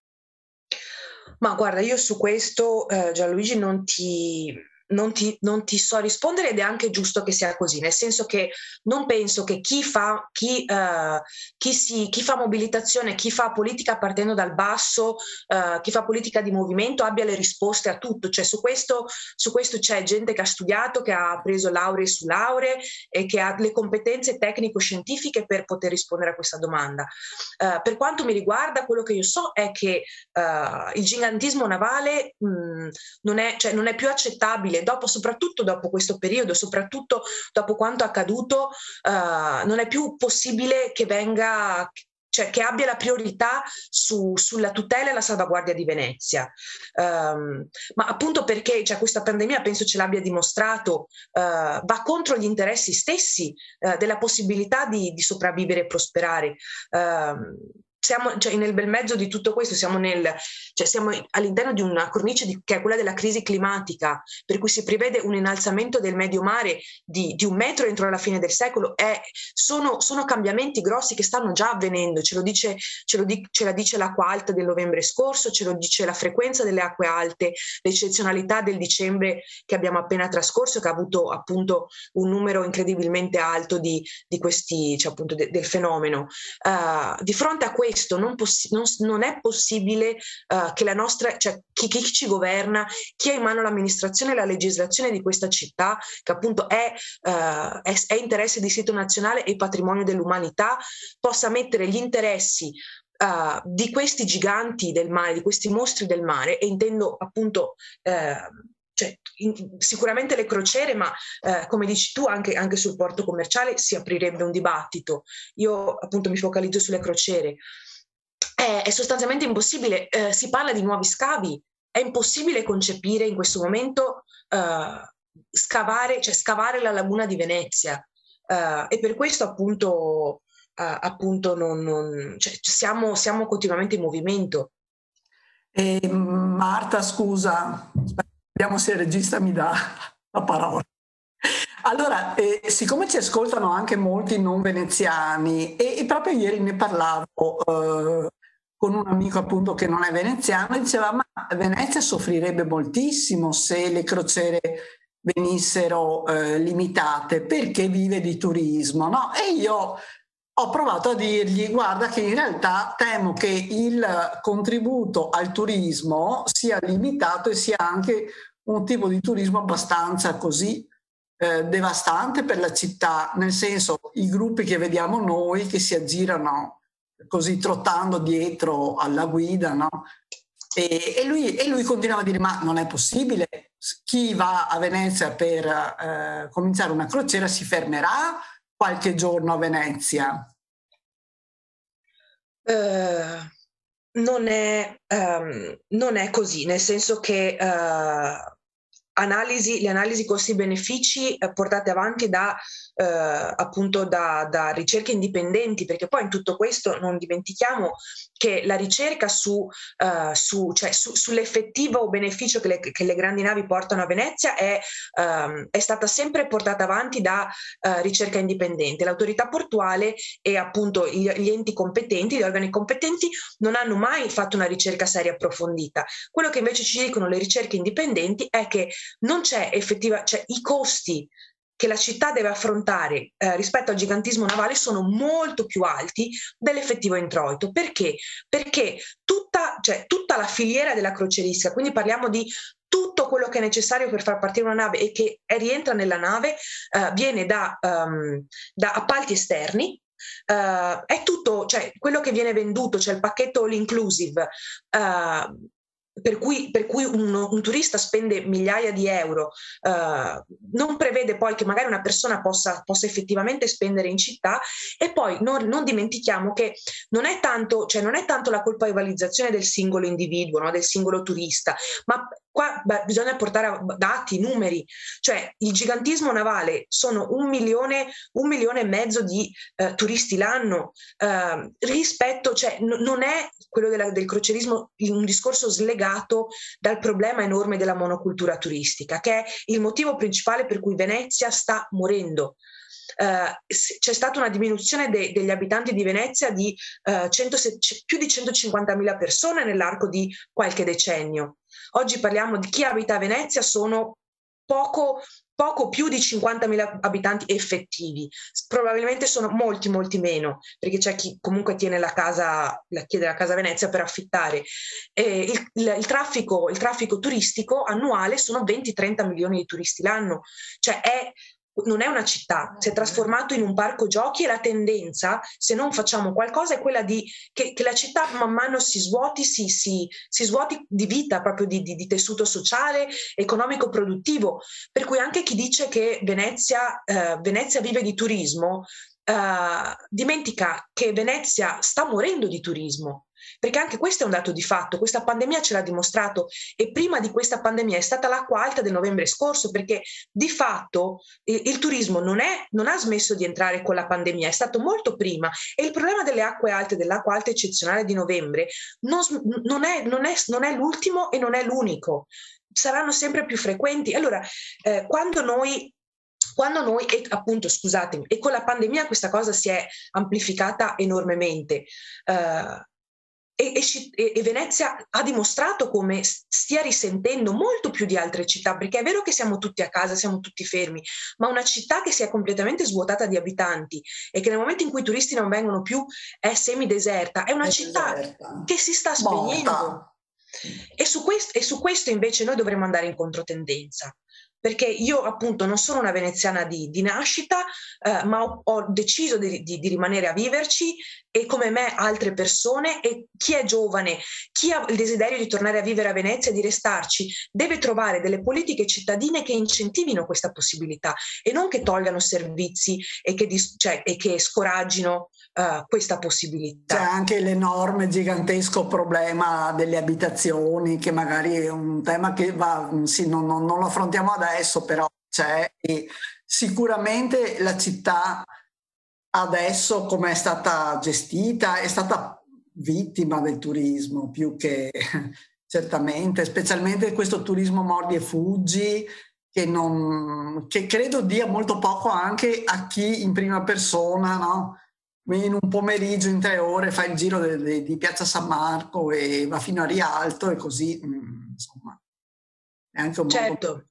Ma guarda, io su questo eh, Gianluigi non ti, non ti, non ti, so rispondere ed è anche giusto che sia così, nel senso che non penso che chi fa, chi, uh, chi, si, chi fa mobilitazione, chi fa politica partendo dal basso, uh, chi fa politica di movimento abbia le risposte a tutto, cioè su questo, su questo c'è gente che ha studiato, che ha preso lauree su lauree e che ha le competenze tecnico-scientifiche per poter rispondere a questa domanda. Uh, per quanto mi riguarda, quello che io so è che il gigantismo navale mh, non, è, cioè, non è più accettabile inevitabile, dopo, soprattutto dopo questo periodo, soprattutto dopo quanto accaduto, uh, non è più possibile che venga cioè che abbia la priorità su, sulla tutela e la salvaguardia di Venezia. Um, ma appunto perché cioè, questa pandemia, penso ce l'abbia dimostrato, uh, va contro gli interessi stessi uh, della possibilità di, di, sopravvivere e prosperare. Uh, siamo cioè, nel bel mezzo di tutto questo, siamo, nel, cioè, siamo all'interno di una cornice di, che è quella della crisi climatica, per cui si prevede un innalzamento del medio mare di, di un metro entro la fine del secolo. È, sono, sono, cambiamenti grossi che stanno già avvenendo, ce dice, ce, di, ce la dice l'acqua alta del novembre scorso, ce lo dice la frequenza delle acque alte, l'eccezionalità del dicembre che abbiamo appena trascorso, che ha avuto appunto un numero incredibilmente alto di questi, cioè, appunto de, del fenomeno. Uh, di fronte a questo, questo non, possi- non, non è possibile uh, che la nostra, cioè chi, chi, ci governa, chi ha in mano l'amministrazione e la legislazione di questa città, che appunto è, uh, è, è interesse di sito nazionale e patrimonio dell'umanità, possa mettere gli interessi Uh, di questi giganti del mare, di questi mostri del mare, e intendo appunto eh, cioè, in, sicuramente le crociere, ma eh, come dici tu, anche, anche, sul porto commerciale si aprirebbe un dibattito. Io appunto mi focalizzo sulle crociere. È, è sostanzialmente impossibile, eh, si parla di nuovi scavi, è impossibile concepire in questo momento eh, scavare, cioè scavare la laguna di Venezia eh, e per questo appunto, eh, appunto non, non, cioè, siamo, siamo continuamente in movimento.
E Marta, scusa, Vediamo se il regista mi dà la parola. Allora, eh, siccome ci ascoltano anche molti non veneziani e, e proprio ieri ne parlavo eh, con un amico appunto che non è veneziano, diceva ma Venezia soffrirebbe moltissimo se le crociere venissero eh, limitate perché vive di turismo, no? E io ho provato a dirgli guarda che in realtà temo che il contributo al turismo sia limitato e sia anche un tipo di turismo abbastanza così eh, devastante per la città, nel senso i gruppi che vediamo noi che si aggirano così trottando dietro alla guida, no? E, e, lui, e, lui, continuava a dire ma non è possibile, chi va a Venezia per eh, cominciare una crociera si fermerà qualche giorno a Venezia?
Uh, non, è, um, non, è, così, nel senso che uh, analisi, le analisi costi-benefici uh, portate avanti da eh, appunto da, da, ricerche indipendenti, perché poi in tutto questo non dimentichiamo che la ricerca su, uh, su, cioè su, sull'effettivo beneficio che le, che le, grandi navi portano a Venezia è, um, è stata sempre portata avanti da uh, ricerca indipendente. L'autorità portuale e appunto gli, gli enti competenti, gli organi competenti non hanno mai fatto una ricerca seria approfondita. Quello che invece ci dicono le ricerche indipendenti è che non c'è effettiva, cioè i costi che la città deve affrontare eh, rispetto al gigantismo navale sono molto più alti dell'effettivo introito. Perché? Perché tutta, cioè, tutta la filiera della croceristica, quindi parliamo di tutto quello che è necessario per far partire una nave e che rientra nella nave, eh, viene da, um, da appalti esterni, Uh, è tutto, cioè quello che viene venduto, cioè il pacchetto all inclusive, uh, per cui, per cui un, un, turista spende migliaia di euro, uh, non prevede poi che magari una persona possa, possa effettivamente spendere in città e poi non, non dimentichiamo che non è, tanto, cioè non è tanto la colpevalizzazione del singolo individuo, no, del singolo turista, ma qua beh, bisogna portare dati, numeri, cioè il gigantismo navale sono un milione, un milione e mezzo di uh, turisti l'anno, uh, rispetto, cioè n- non è quello della, del crocerismo un discorso slegato dal problema enorme della monocultura turistica, che è il motivo principale per cui Venezia sta morendo. Uh, c'è stata una diminuzione de- degli abitanti di Venezia di uh, 100, più di 150.000 persone nell'arco di qualche decennio. Oggi parliamo di chi abita a Venezia, sono poco, poco più di 50.000 abitanti effettivi. Probabilmente sono molti, molti meno, perché c'è chi comunque tiene la casa, la chiede la casa a Venezia per affittare. Il, il, il, traffico, il traffico turistico annuale sono 20-30 milioni di turisti l'anno, cioè è non è una città, si è trasformato in un parco giochi e la tendenza, se non facciamo qualcosa, è quella di che, che la città man mano si svuoti, si, si, si svuoti di vita, proprio di, di, di, tessuto sociale, economico, produttivo. Per cui anche chi dice che Venezia, eh, Venezia vive di turismo, eh, dimentica che Venezia sta morendo di turismo perché anche questo è un dato di fatto, questa pandemia ce l'ha dimostrato e prima di questa pandemia è stata l'acqua alta del novembre scorso perché di fatto il, il turismo non, è, non, ha smesso di entrare con la pandemia, è stato molto prima e il problema delle acque alte, dell'acqua alta eccezionale di novembre non, non, è, non, è, non è l'ultimo e non è l'unico saranno sempre più frequenti. Allora, eh, quando noi quando noi, e appunto, scusatemi, e con la pandemia questa cosa si è amplificata enormemente. Uh, e, e, e, Venezia ha dimostrato come stia risentendo molto più di altre città, perché è vero che siamo tutti a casa, siamo tutti fermi, ma una città che si è completamente svuotata di abitanti e che nel momento in cui i turisti non vengono più è semideserta, è una è città deserta. che si sta spegnendo. E su, questo, e su questo invece noi dovremmo andare in controtendenza perché io appunto non sono una veneziana di, di nascita, eh, ma ho, ho deciso di, di, di, rimanere a viverci e come me altre persone. E chi è giovane, chi ha il desiderio di tornare a vivere a Venezia e di restarci, deve trovare delle politiche cittadine che incentivino questa possibilità e non che tolgano servizi e che, cioè, e che scoraggino uh, questa possibilità.
C'è anche l'enorme, gigantesco problema delle abitazioni, che magari è un tema che va, sì, non, non, non lo affrontiamo adesso, però c'è. E sicuramente la città adesso, come è stata gestita, è stata vittima del turismo più che certamente, specialmente questo turismo mordi e fuggi che, non, che credo dia molto poco anche a chi in prima persona no? In un pomeriggio in tre ore fa il giro de, de, di Piazza San Marco e va fino a Rialto e così mm, insomma è anche un
certo. modo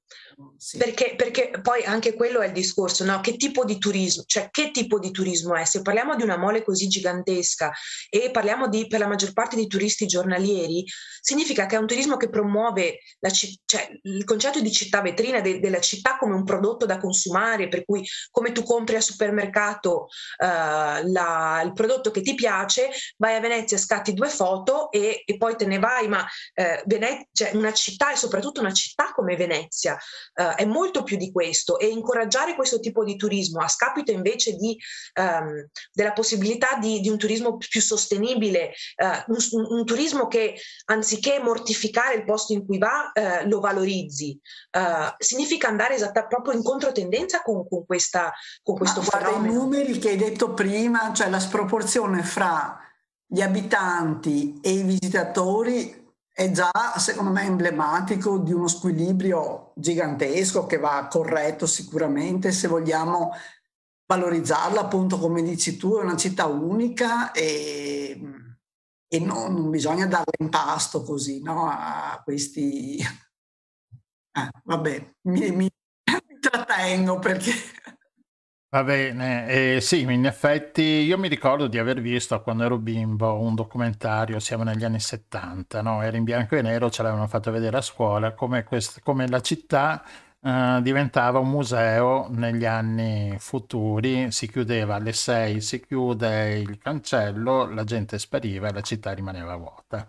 sì. Perché, perché, poi anche quello è il discorso, no? Che tipo di turismo, cioè che tipo di turismo è? Se parliamo di una mole così gigantesca e parliamo di, per la maggior parte di turisti giornalieri, significa che è un turismo che promuove la, cioè, il concetto di città vetrina de, della città come un prodotto da consumare, per cui come tu compri al supermercato uh, la, il prodotto che ti piace, vai a Venezia, scatti due foto e, e poi te ne vai, ma uh, Venezia, cioè una città e soprattutto una città come Venezia uh, è molto più di questo. E incoraggiare questo tipo di turismo a scapito invece di, um, della possibilità di, di, un turismo più sostenibile, uh, un, un, turismo che anziché mortificare il posto in cui va uh, lo valorizzi, significa andare esattamente proprio in controtendenza con, con, questa, con questo
Ma
fenomeno.
Guarda, i numeri che hai detto prima, cioè la sproporzione fra gli abitanti e i visitatori è già, secondo me, emblematico di uno squilibrio gigantesco che va corretto sicuramente se vogliamo valorizzarla, appunto, come dici tu, è una città unica e, e no, non bisogna darle in pasto così no, a questi... Eh, vabbè, mi, mi, mi trattengo perché...
Va bene, eh, sì, in effetti io mi ricordo di aver visto quando ero bimbo un documentario, siamo negli anni 70, no? Era in bianco e nero, ce l'avevano fatto vedere a scuola, come, quest- come la città eh, diventava un museo negli anni futuri, si chiudeva alle 6, si chiude il cancello, la gente spariva e la città rimaneva vuota.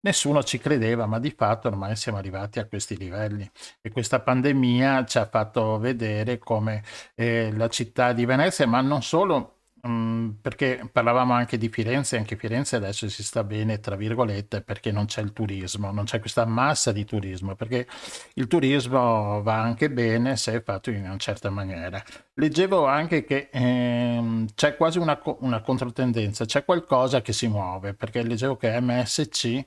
Nessuno ci credeva, ma di fatto ormai siamo arrivati a questi livelli e questa pandemia ci ha fatto vedere come eh, la città di Venezia, ma non solo, mm, perché parlavamo anche di Firenze, anche Firenze adesso si sta bene, tra virgolette, perché non c'è il turismo, non c'è questa massa di turismo, perché il turismo va anche bene se è fatto in una certa maniera. Leggevo anche che ehm, c'è quasi una, una controtendenza, c'è qualcosa che si muove, perché leggevo che MSC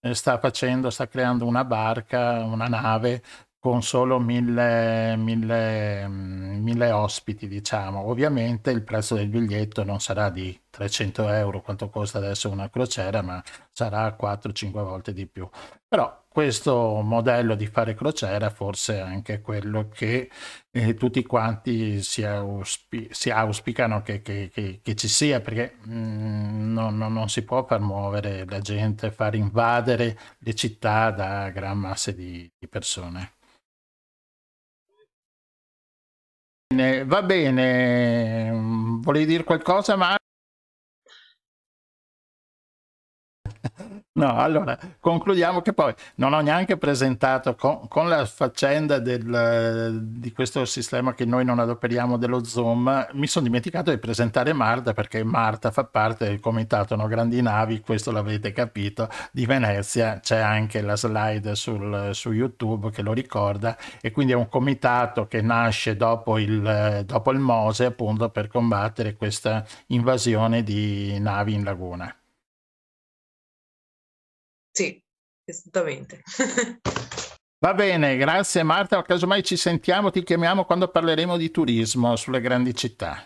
eh, sta facendo, sta creando una barca, una nave con solo mille, mille, mm, mille, ospiti, diciamo. Ovviamente il prezzo del biglietto non sarà di 300 euro, quanto costa adesso una crociera, ma sarà 4-5 volte di più. Però questo modello di fare crociera forse è anche quello che eh, tutti quanti si, auspi- si auspicano che, che, che, che, ci sia, perché mh, mm, non, non, non, si può far muovere la gente, far invadere le città da gran masse di, di persone. Va bene, volevi dire qualcosa, Marco? No, allora concludiamo che poi non ho neanche presentato con, con la faccenda del, di questo sistema che noi non adoperiamo dello Zoom, mi sono dimenticato di presentare Marta perché Marta fa parte del comitato No Grandi Navi, questo l'avete capito, di Venezia, c'è anche la slide sul, su YouTube che lo ricorda e quindi è un comitato che nasce dopo il, dopo il Mose appunto per combattere questa invasione di navi in laguna.
Sì, esattamente.
Va bene, grazie Marta. Casomai ci sentiamo, ti chiamiamo quando parleremo di turismo sulle grandi città.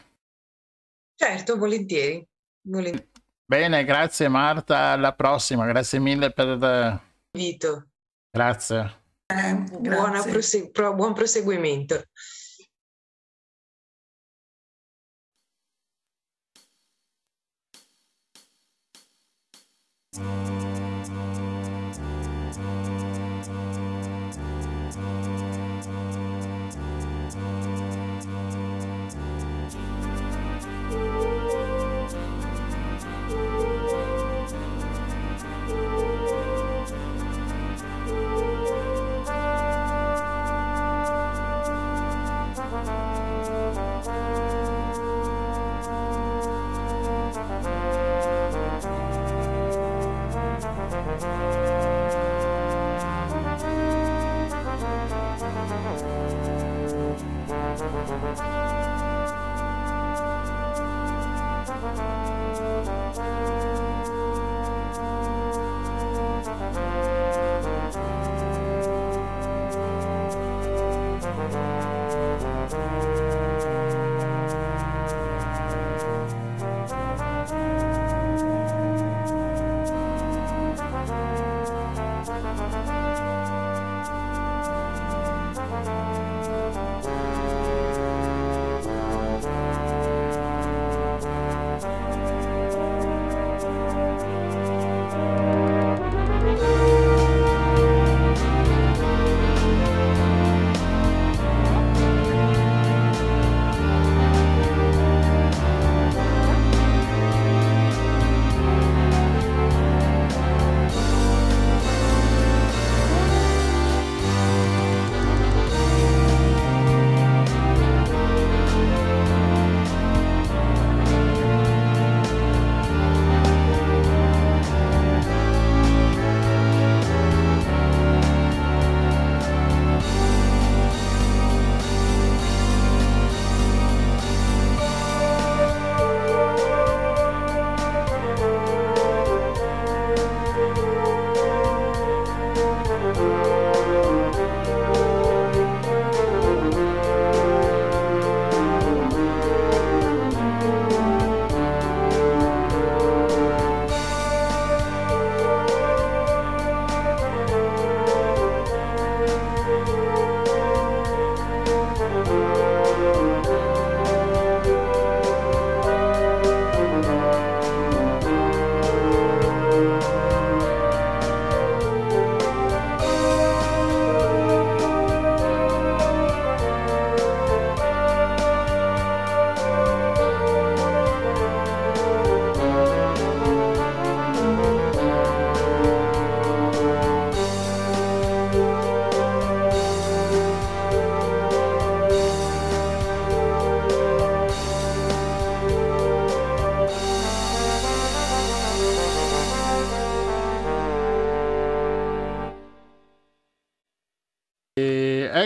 Certo, volentieri. volentieri.
Bene, grazie Marta. Alla prossima. Grazie mille per
l'invito.
Grazie.
Eh, grazie. Prosegu- buon proseguimento.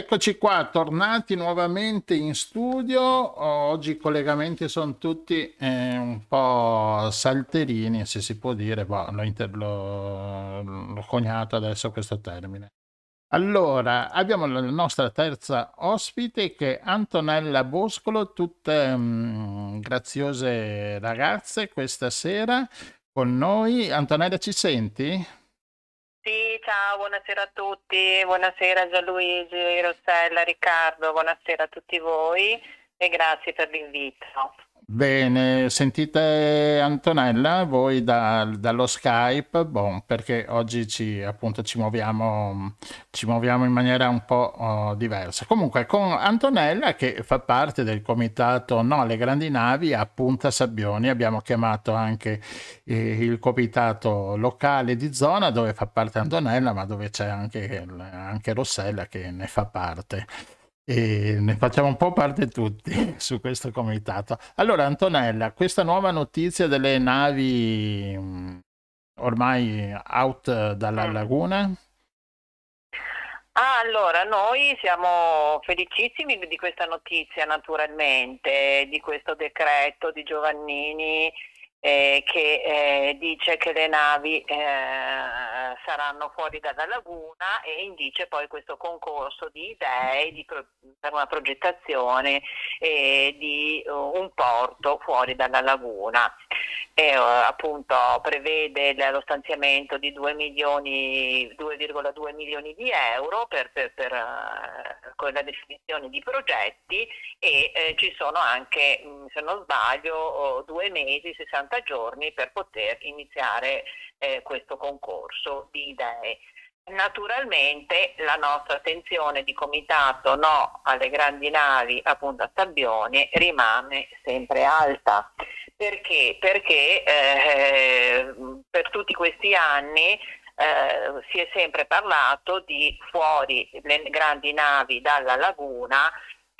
Eccoci qua, tornati nuovamente in studio. Oggi i collegamenti sono tutti eh, un po' salterini, se si può dire. Boh, l'ho, inter- l'ho, l'ho coniato adesso questo termine. Allora, abbiamo la nostra terza ospite che è Antonella Boscolo, tutte mh, mm, graziose ragazze questa sera con noi. Antonella, ci senti?
Ciao, buonasera a tutti, buonasera Gianluigi, Rossella, Riccardo, buonasera a tutti voi e grazie per l'invito.
Bene, sentite Antonella, voi da, dallo Skype, bon, perché oggi ci, appunto, ci, muoviamo, ci muoviamo in maniera un po' oh, diversa. Comunque con Antonella che fa parte del comitato No alle grandi navi a Punta Sabbioni, abbiamo chiamato anche eh, il comitato locale di zona dove fa parte Antonella, ma dove c'è anche, anche Rossella che ne fa parte e ne facciamo un po' parte tutti su questo comitato. Allora, Antonella, questa nuova notizia delle navi mm, ormai out dalla mm. laguna?
Ah, allora, noi siamo felicissimi di questa notizia naturalmente, di questo decreto di Giovannini eh, che eh, dice che le navi eh, saranno fuori dalla laguna e indice poi questo concorso di idee di pro- per una progettazione di uh, un porto fuori dalla laguna. E, uh, appunto prevede lo stanziamento di 2 milioni, 2,2 milioni di euro per, per, per uh, con la definizione di progetti e eh, ci sono anche, mh, se non sbaglio, due mesi, 60 60 giorni per poter iniziare eh, questo concorso di idee. Naturalmente la nostra attenzione di comitato no alle grandi navi a Punta Stabbione rimane sempre alta. Perché? Perché eh, per tutti questi anni eh, si è sempre parlato di fuori le grandi navi dalla laguna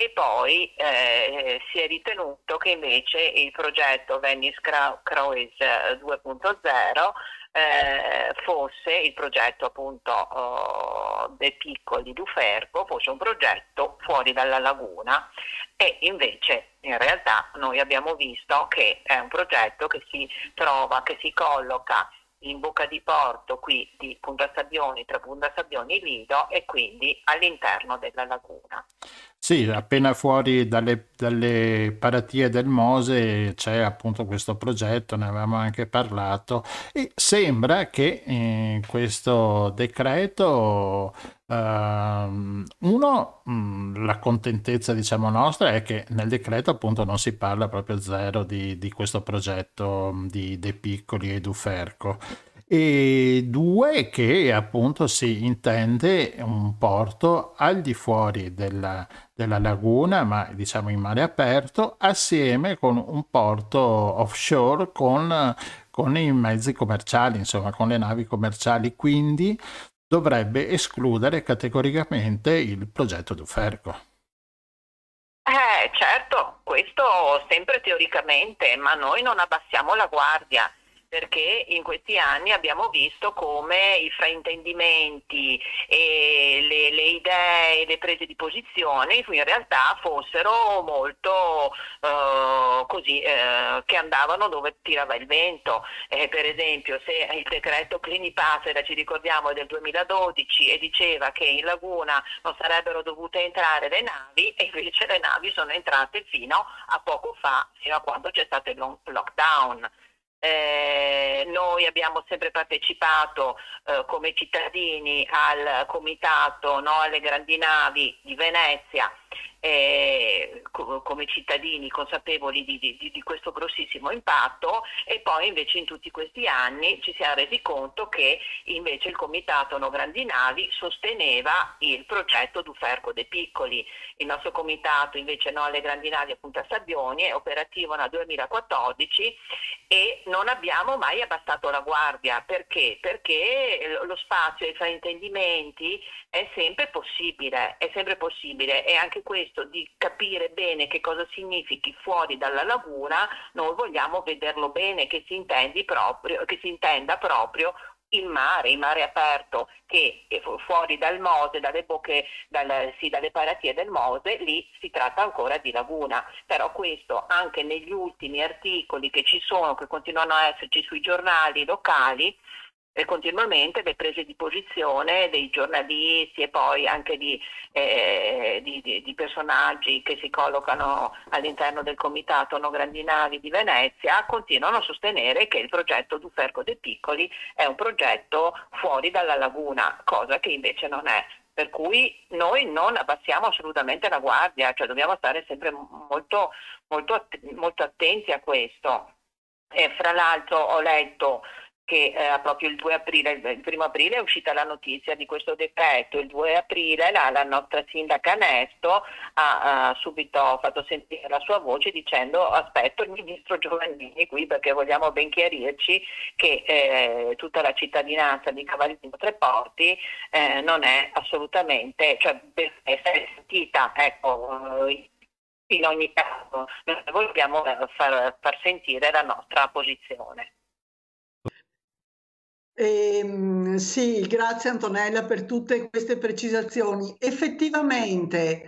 e poi eh, si è ritenuto che invece il progetto Venice Cruise 2.0 eh, fosse il progetto appunto oh, dei piccoli di Uferco, fosse un progetto fuori dalla laguna e invece in realtà noi abbiamo visto che è un progetto che si trova, che si colloca in bocca di porto qui di Punta Sabbioni tra Punta Sabbioni e Lido e quindi all'interno della laguna.
Sì, appena fuori dalle, dalle paratie del Mose c'è appunto questo progetto, ne avevamo anche parlato e sembra che in questo decreto uh, uno, mh, la contentezza diciamo nostra è che nel decreto appunto non si parla proprio zero di, di questo progetto di De Piccoli ed Uferco e due che appunto si intende un porto al di fuori della, della laguna, ma diciamo in mare aperto, assieme con un porto offshore con, con i mezzi commerciali, insomma con le navi commerciali, quindi dovrebbe escludere categoricamente il progetto Duferco.
Eh certo, questo sempre teoricamente, ma noi non abbassiamo la guardia perché in questi anni abbiamo visto come i fraintendimenti e le, le idee, le prese di posizione in realtà fossero molto uh, così, uh, che andavano dove tirava il vento. Eh, per esempio se il decreto Clinipassera, ci ricordiamo, è del 2012 e diceva che in laguna non sarebbero dovute entrare le navi e invece le navi sono entrate fino a poco fa, fino a quando c'è stato il lockdown. Eh, noi abbiamo sempre partecipato eh, come cittadini al comitato no, alle grandi navi di Venezia eh, come cittadini consapevoli di, di, di, questo grossissimo impatto e poi invece in tutti questi anni ci siamo resi conto che invece il Comitato No Grandi Navi sosteneva il progetto Duferco dei Piccoli. Il nostro comitato invece No alle Grandi Navi appunto a Sabbioni è operativo nel 2014 e non abbiamo mai abbassato la guardia. Perché? Perché lo spazio ai fraintendimenti è sempre possibile, è sempre possibile e anche questo di capire bene che cosa significhi fuori dalla laguna, noi vogliamo vederlo bene, che si, proprio, che si intenda proprio il mare, il mare aperto che fuori dal Mose, dalle bocche, dal, sì, dalle paratie del Mose, lì si tratta ancora di laguna. Però questo anche negli ultimi articoli che ci sono, che continuano a esserci sui giornali locali, e continuamente le prese di posizione dei giornalisti e poi anche di, eh, di, di, di, personaggi che si collocano all'interno del comitato No Grandi Navi di Venezia continuano a sostenere che il progetto Duferco dei Piccoli è un progetto fuori dalla laguna, cosa che invece non è. per cui noi non abbassiamo assolutamente la guardia, cioè dobbiamo stare sempre molto, molto, molto attenti a questo. E fra l'altro ho letto che eh, proprio il 2 aprile, il 1 aprile è uscita la notizia di questo decreto, il 2 aprile la, la nostra sindaca Nesto ha, ha, subito fatto sentire la sua voce dicendo aspetto il ministro Giovannini qui perché vogliamo ben chiarirci che eh, tutta la cittadinanza di Cavallino Treporti eh, non è assolutamente, cioè deve essere sentita, ecco, in ogni caso noi vogliamo far, far sentire la nostra posizione.
Eh, sì, grazie Antonella per tutte queste precisazioni. Effettivamente,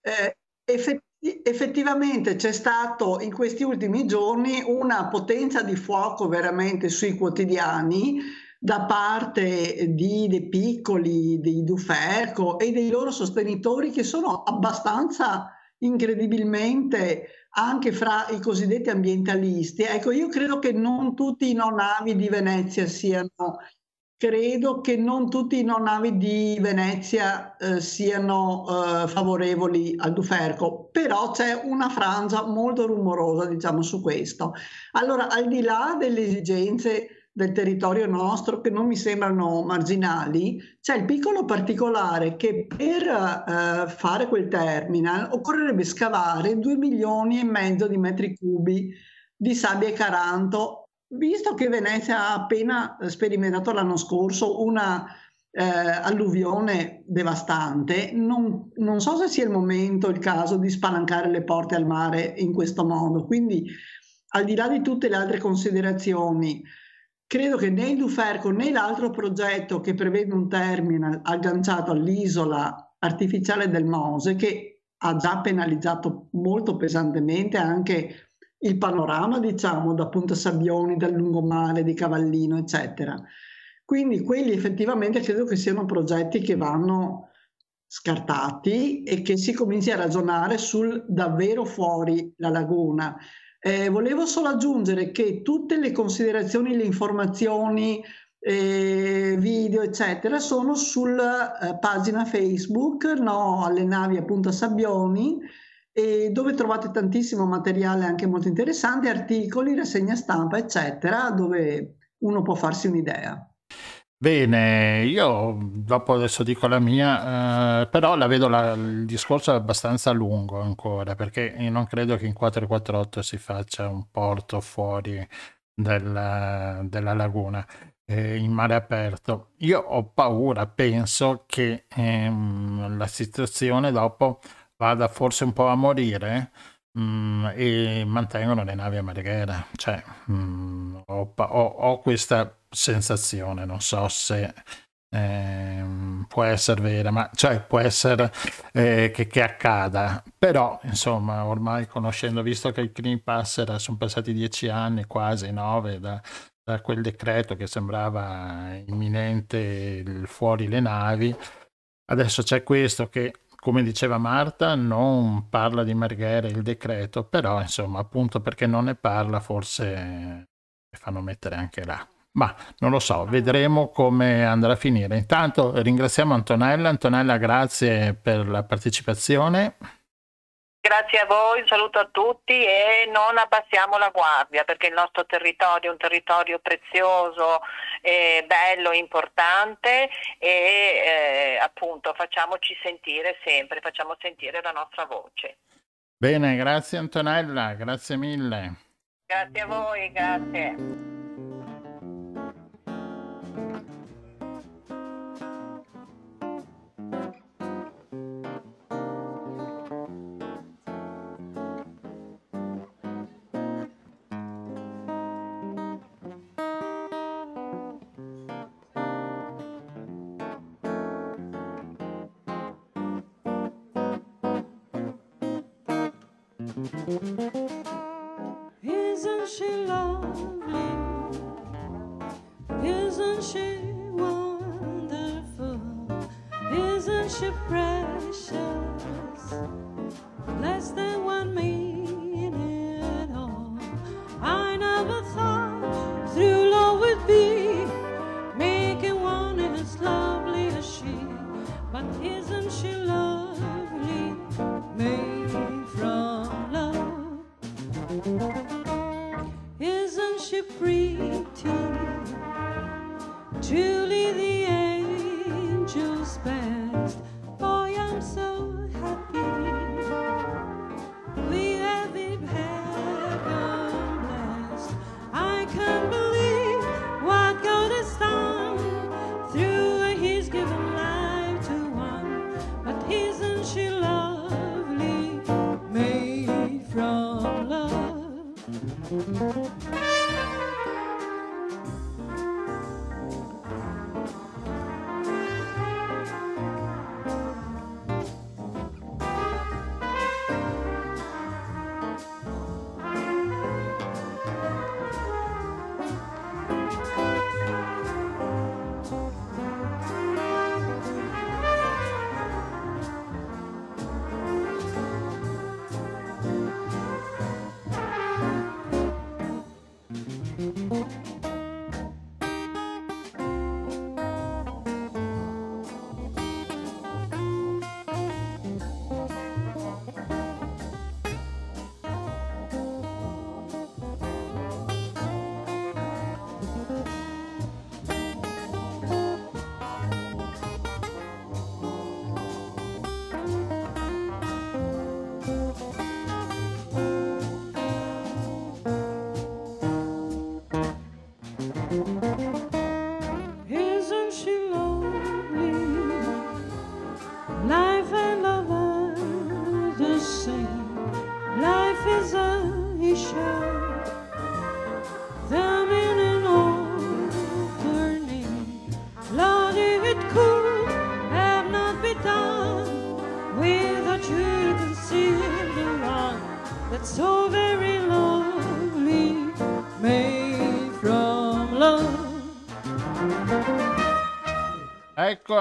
eh, effettivamente Effettivamente c'è stato in questi ultimi giorni una potenza di fuoco veramente sui quotidiani da parte di, dei piccoli, dei Duferco e dei loro sostenitori che sono abbastanza incredibilmente anche fra i cosiddetti ambientalisti. Ecco, io credo che non tutti i non avi di Venezia siano, credo che non tutti i non avi di Venezia eh, siano eh, favorevoli al Duferco, però c'è una frangia molto rumorosa, diciamo, su questo. Allora, al di là delle esigenze del territorio nostro che non mi sembrano marginali, c'è il piccolo particolare che per eh, fare quel terminal occorrerebbe scavare 2 milioni e mezzo di metri cubi di sabbia e caranto, visto che Venezia ha appena sperimentato l'anno scorso una eh, alluvione devastante, non, non so se sia il momento, il caso di spalancare le porte al mare in questo modo. Quindi, al di là di tutte le altre considerazioni, credo che né il Duferco né l'altro progetto che prevede un terminal agganciato all'isola artificiale del Mose, che ha già penalizzato molto pesantemente anche il panorama, diciamo, da Punta Sabbioni, dal lungomare, di Cavallino, eccetera. Quindi quelli effettivamente credo che siano progetti che vanno scartati e che si cominci a ragionare sul davvero fuori la laguna. Eh, volevo solo aggiungere che tutte le considerazioni, le informazioni, eh, video, eccetera, sono sulla eh, pagina Facebook, no, alle navi appunto Sabbioni, e dove trovate tantissimo materiale anche molto interessante, articoli, rassegna stampa, eccetera, dove uno può farsi un'idea.
Bene, io dopo adesso dico la mia, eh, però la vedo la, il discorso è abbastanza lungo ancora, perché non credo che in 448 si faccia un porto fuori del, della laguna eh, in mare aperto. Io ho paura, penso che ehm, la situazione dopo vada forse un po' a morire Mm, e mantengono le navi a marghera. Cioè, mm, ho, ho, ho, questa sensazione, non so se eh, può essere vera, ma cioè può essere eh, che, che, accada. Però, insomma, ormai conoscendo, visto che il Green Pass era, sono passati dieci anni, quasi nove, da, da quel decreto che sembrava imminente il fuori le navi, adesso c'è questo che come diceva Marta, non parla di Marghere il decreto, però insomma, appunto perché non ne parla, forse ne fanno mettere anche là. Ma non lo so, vedremo come andrà a finire. Intanto ringraziamo Antonella. Antonella, grazie per la partecipazione.
Grazie a voi, un saluto a tutti e non abbassiamo la guardia perché il nostro territorio è un territorio prezioso, bello, importante e eh, appunto facciamoci sentire sempre, facciamo sentire la nostra voce.
Bene, grazie Antonella, grazie mille.
Grazie a voi, grazie.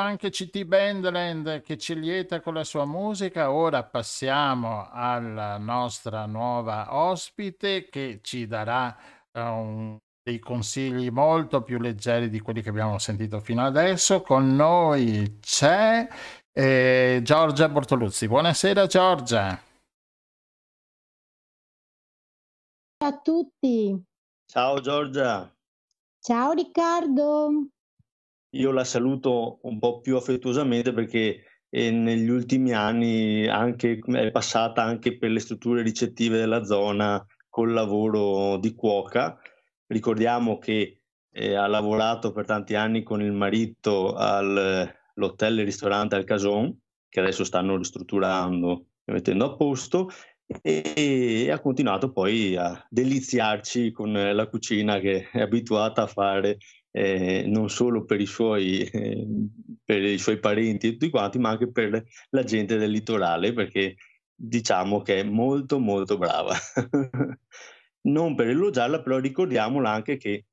Anche CT Bandland che ci lieta con la sua musica. Ora passiamo alla nostra nuova ospite che ci darà un- dei consigli molto più leggeri di quelli che abbiamo sentito fino adesso. Con noi c'è eh, Giorgia Bortoluzzi. Buonasera Giorgia.
a tutti.
Ciao Giorgia,
Ciao Riccardo.
Io la saluto un po' più affettuosamente perché eh, negli ultimi anni anche, è passata anche per le strutture ricettive della zona col lavoro di cuoca. Ricordiamo che eh, ha lavorato per tanti anni con il marito all'hotel e ristorante Al Cason, che adesso stanno ristrutturando e mettendo a posto, e, e ha continuato poi a deliziarci con la cucina che è abituata a fare eh, non solo per i suoi, eh, per i suoi parenti e tutti quanti, ma anche per la gente del litorale, perché diciamo che è molto molto brava. non per elogiarla, però ricordiamola anche che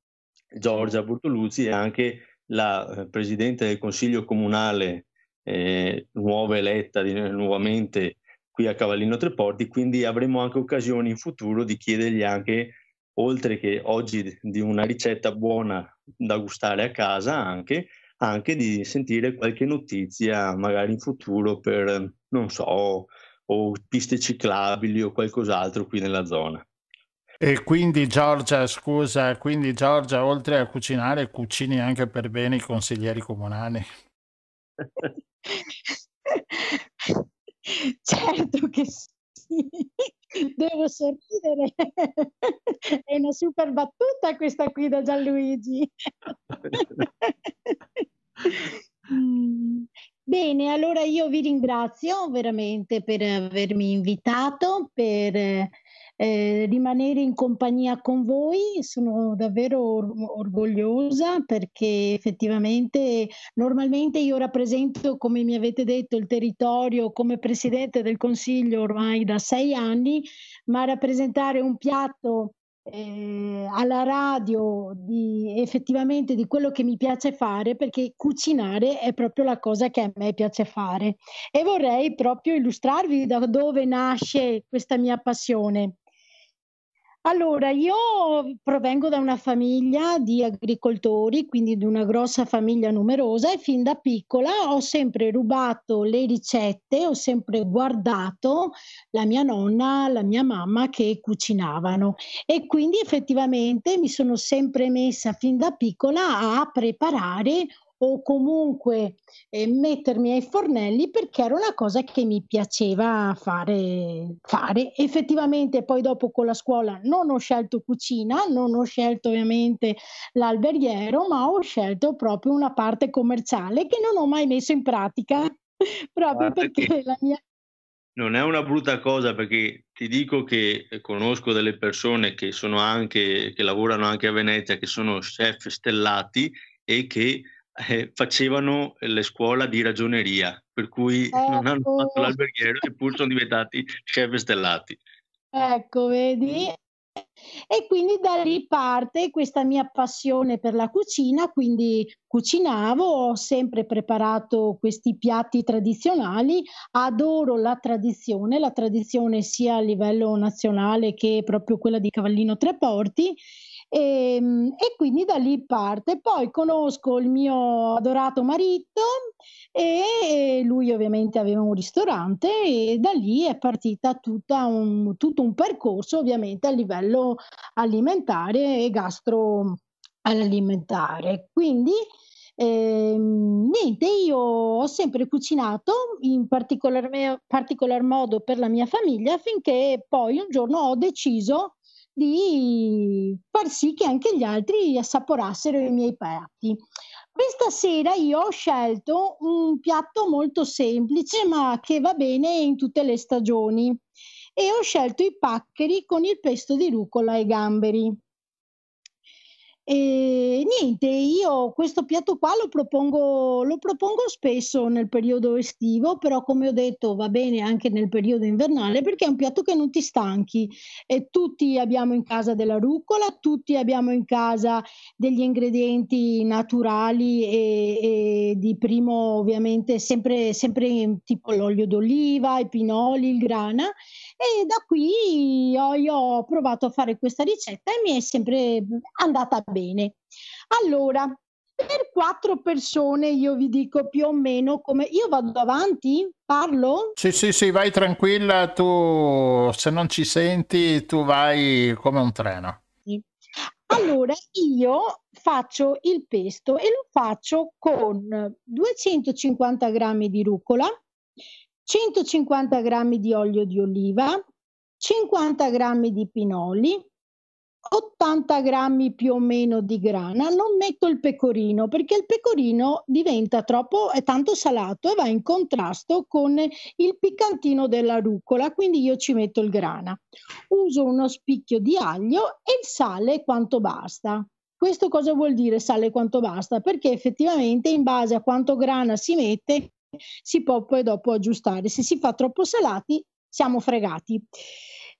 Giorgia Bortoluzzi è anche la eh, presidente del Consiglio Comunale eh, nuova eletta nuovamente qui a Cavallino Treporti, quindi avremo anche occasione in futuro di chiedergli anche, oltre che oggi di una ricetta buona da gustare a casa, anche, anche di sentire qualche notizia magari in futuro per, non so, o piste ciclabili o qualcos'altro qui nella zona.
E quindi Giorgia, scusa, quindi Giorgia, oltre a cucinare, cucini anche per bene i consiglieri comunali.
Certo che sì, devo sorridere. È una super battuta questa qui da Gianluigi. Mm, Bene, allora io vi ringrazio veramente per avermi invitato, per eh, rimanere in compagnia con voi. Sono davvero or- orgogliosa perché effettivamente normalmente io rappresento, come mi avete detto, il territorio come presidente del Consiglio ormai da sei anni, ma rappresentare un piatto eh, alla radio di, effettivamente di quello che mi piace fare perché cucinare è proprio la cosa che a me piace fare e vorrei proprio illustrarvi da dove nasce questa mia passione. Allora, io provengo da una famiglia di agricoltori, quindi di una grossa famiglia numerosa e fin da piccola ho sempre rubato le ricette, ho sempre guardato la mia nonna, la mia mamma che cucinavano. E quindi effettivamente mi sono sempre messa fin da piccola a preparare o comunque eh, mettermi ai fornelli perché era una cosa che mi piaceva fare, fare. Effettivamente poi dopo con la scuola non ho scelto cucina, non ho scelto ovviamente l'alberghiero, ma ho scelto proprio una parte commerciale che non ho mai messo in pratica proprio perché la mia
Non è una brutta cosa perché ti dico che conosco delle persone che sono anche, che lavorano anche a Venezia, che sono chef stellati e che eh, facevano le scuola di ragioneria, per cui non hanno
Ecco.
fatto l'alberghiero eppure sono diventati chef stellati.
Ecco, vedi? E quindi da lì parte questa mia passione per la cucina, quindi cucinavo, ho sempre preparato questi piatti tradizionali, adoro la tradizione, la tradizione sia a livello nazionale che proprio quella di Cavallino Treporti. E, e quindi da lì parte. Poi conosco il mio adorato marito e lui ovviamente aveva un ristorante e da lì è partita un, tutto un percorso ovviamente a livello alimentare e gastroalimentare. Quindi ehm, niente, io ho sempre cucinato in particolar, particolar modo per la mia famiglia finché poi un giorno ho deciso di far sì che anche gli altri assaporassero i miei piatti. Questa sera io ho scelto un piatto molto semplice ma che va bene in tutte le stagioni e ho scelto i paccheri con il pesto di rucola e gamberi. E niente, io questo piatto qua lo propongo, lo propongo spesso nel periodo estivo, però come ho detto va bene anche nel periodo invernale perché è un piatto che non ti stanchi. E tutti abbiamo in casa della rucola, tutti abbiamo in casa degli ingredienti naturali e, e di primo ovviamente sempre, sempre tipo l'olio d'oliva, i pinoli, il grana e da qui ho, io ho provato a fare questa ricetta e mi è sempre andata bene. Allora, per quattro persone io vi dico più o meno come io vado avanti, parlo?
Sì, sì, sì, vai tranquilla, tu se non ci senti, tu vai come un treno.
Sì. Allora, io faccio il pesto e lo faccio con 250 grammi di rucola, 150 grammi di olio di oliva, 50 grammi di pinoli, 80 grammi più o meno di grana. Non metto il pecorino perché il pecorino diventa troppo, è tanto salato e va in contrasto con il piccantino della rucola, quindi io ci metto il grana. Uso uno spicchio di aglio e il sale quanto basta. Questo cosa vuol dire sale quanto basta? Perché effettivamente in base a quanto grana si mette si può poi dopo aggiustare. Se si fa troppo salati siamo fregati.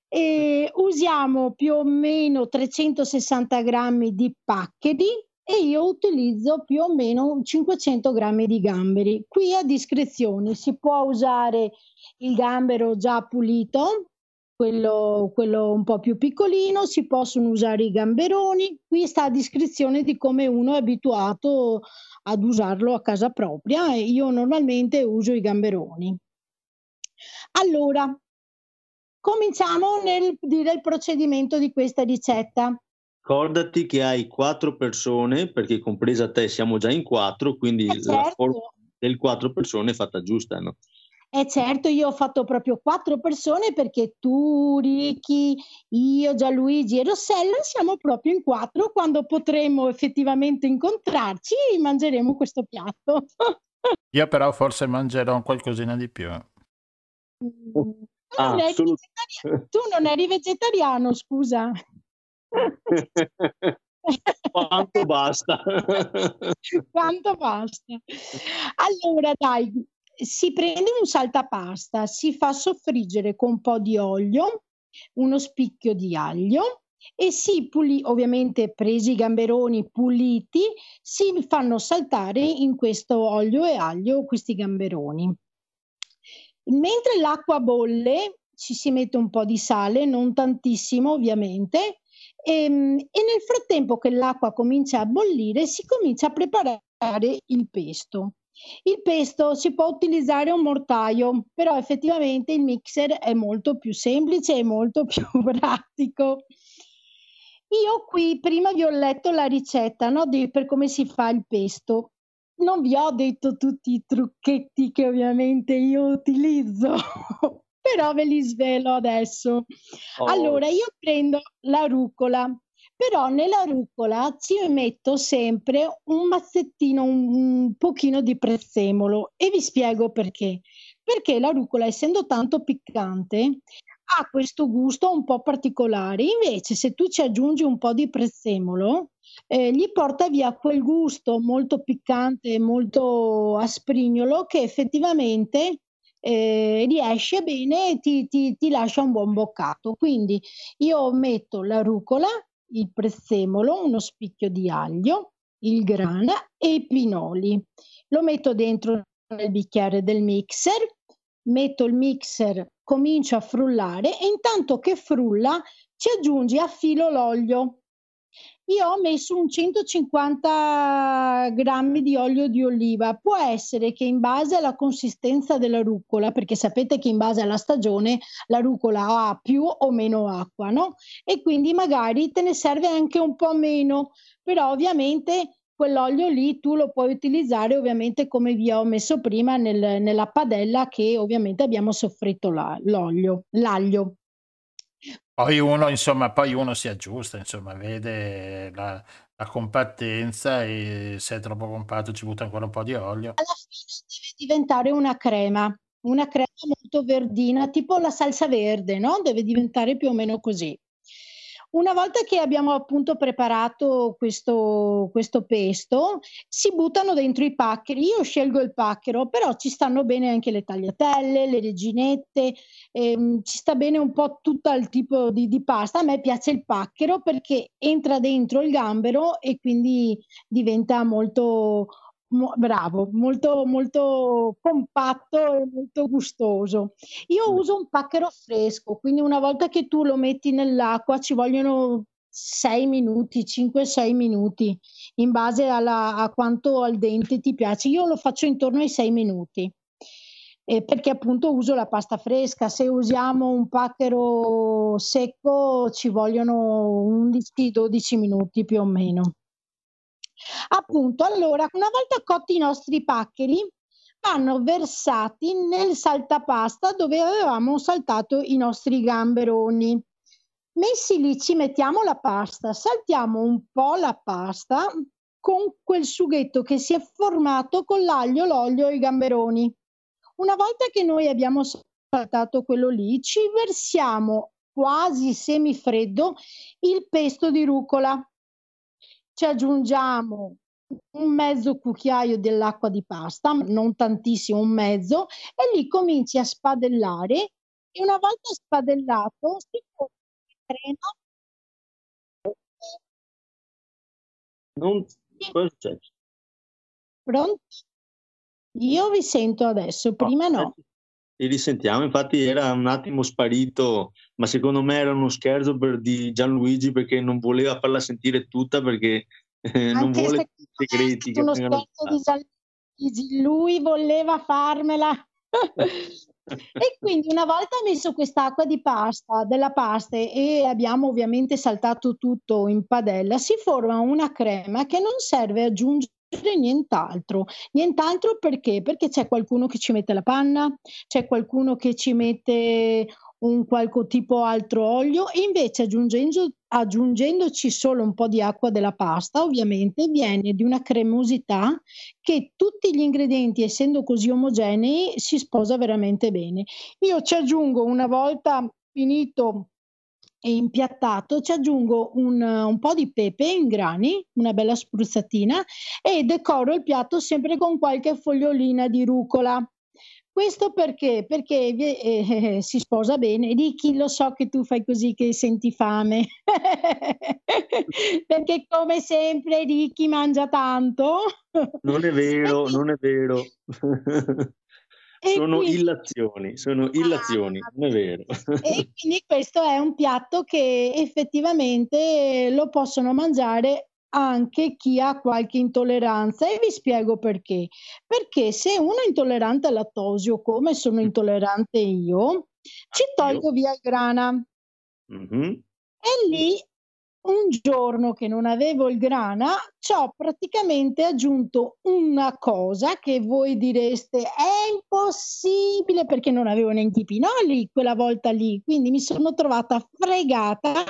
E usiamo più o meno 360 grammi di paccheri e io utilizzo più o meno 500 grammi di gamberi. Qui a discrezione si può usare il gambero già pulito, quello, quello un po' più piccolino, si possono usare i gamberoni, qui sta a discrezione di come uno è abituato ad usarlo a casa propria e io normalmente uso i gamberoni. Allora, cominciamo nel dire il procedimento di questa ricetta.
Ricordati che hai quattro persone, perché compresa te siamo già in quattro, quindi
Eh,
la
certo.
forma del quattro persone è fatta giusta, no?
E certo, io ho fatto proprio quattro persone perché tu, Ricky, io, Gianluigi e Rossella siamo proprio in quattro. Quando potremo effettivamente incontrarci, mangeremo questo piatto.
Io però forse mangerò qualcosina di più.
Tu
Ah,
non vegetariano, tu non eri vegetariano, scusa.
Quanto basta?
Quanto basta. Allora, dai, si prende un saltapasta, si fa soffriggere con un po' di olio, uno spicchio di aglio e si puli, ovviamente presi i gamberoni puliti, si fanno saltare in questo olio e aglio questi gamberoni. Mentre l'acqua bolle, ci si mette un po' di sale, non tantissimo ovviamente, e, ehm, e nel frattempo che l'acqua comincia a bollire si comincia a preparare il pesto. Il pesto si può utilizzare un mortaio, però effettivamente il mixer è molto più semplice e molto più pratico. Io qui prima vi ho letto la ricetta no, di, per come si fa il pesto. Non vi ho detto tutti i trucchetti che ovviamente io utilizzo, però ve li svelo adesso. Oh. Allora, io prendo la rucola, però nella rucola ci metto sempre un mazzettino, un, pochino di prezzemolo e vi spiego perché. Perché la rucola, essendo tanto piccante, ha questo gusto un po' particolare. Invece, se tu ci aggiungi un po' di prezzemolo, eh, gli porta via quel gusto molto piccante molto asprignolo che effettivamente eh, riesce bene e ti, ti, ti lascia un buon boccato. Quindi io metto la rucola, il prezzemolo, uno spicchio di aglio, il grana e i pinoli. Lo metto dentro nel bicchiere del mixer, metto il mixer, comincio a frullare e intanto che frulla ci aggiungi a filo l'olio. Io ho messo un 150 grammi di olio di oliva. Può essere che in base alla consistenza della rucola, perché sapete che in base alla stagione la rucola ha più o meno acqua, no? E quindi magari te ne serve anche un po' meno, però ovviamente quell'olio lì tu lo puoi utilizzare ovviamente come vi ho messo prima nel, nella padella che ovviamente abbiamo soffritto la, l'olio, l'aglio.
Poi uno, insomma, poi uno si aggiusta, insomma, vede la, la compattenza e se è troppo compatto ci butta ancora un po' di olio.
Alla fine deve diventare una crema, una crema molto verdina, tipo la salsa verde, no? Deve diventare più o meno così. Una volta che abbiamo appunto preparato questo, questo pesto, si buttano dentro i paccheri. Io scelgo il pacchero, però ci stanno bene anche le tagliatelle, le reginette, ehm, ci sta bene un po' tutto il tipo di, di pasta. A me piace il pacchero perché entra dentro il gambero e quindi diventa molto, Mo- bravo, molto, molto compatto e molto gustoso. Io mm. uso un pacchero fresco, quindi una volta che tu lo metti nell'acqua ci vogliono 6 minuti, 5-6 minuti, in base alla, a quanto al dente ti piace. Io lo faccio intorno ai 6 minuti. Eh, perché appunto uso la pasta fresca. Se usiamo un pacchero secco ci vogliono 11-12 minuti più o meno. Appunto, allora, una volta cotti i nostri paccheri, vanno versati nel saltapasta dove avevamo saltato i nostri gamberoni. Messi lì ci mettiamo la pasta, saltiamo un po' la pasta con quel sughetto che si è formato con l'aglio, l'olio e i gamberoni. Una volta che noi abbiamo saltato quello lì, ci versiamo quasi semifreddo il pesto di rucola ci aggiungiamo un mezzo cucchiaio dell'acqua di pasta, non tantissimo, un mezzo, e lì cominci a spadellare e una volta spadellato si fa crema.
Non...
Pronto? Io vi sento adesso, prima no.
Ti risentiamo, infatti era un attimo sparito, ma secondo me era uno scherzo per di Gianluigi perché non voleva farla sentire tutta perché eh, non vuole i segreti
uno scherzo di Gianluigi, lui voleva farmela. e quindi una volta messo quest'acqua di pasta, della pasta e abbiamo ovviamente saltato tutto in padella, si forma una crema che non serve aggiungere nient'altro. Nient'altro perché? Perché c'è qualcuno che ci mette la panna, c'è qualcuno che ci mette un qualche tipo altro olio invece aggiungendo, aggiungendoci solo un po' di acqua della pasta ovviamente viene di una cremosità che tutti gli ingredienti essendo così omogenei si sposa veramente bene. Io ci aggiungo una volta finito e impiattato ci aggiungo un, un, po' di pepe in grani, una bella spruzzatina e decoro il piatto sempre con qualche fogliolina di rucola. Questo perché? Perché eh, si sposa bene. Ricky, lo so che tu fai così che senti fame. perché come sempre Ricky mangia tanto.
Non è vero, non è vero. Sono
quindi-
illazioni, sono illazioni, non è vero.
E quindi questo è un piatto che effettivamente lo possono mangiare anche chi ha qualche intolleranza e vi spiego perché. Perché se uno è intollerante al lattosio, come sono intollerante io, ci tolgo via il grana.
Mhm.
E lì un giorno che non avevo il grana, ci ho praticamente aggiunto una cosa che voi direste è impossibile perché non avevo neanche i pinoli quella volta lì, quindi mi sono trovata fregata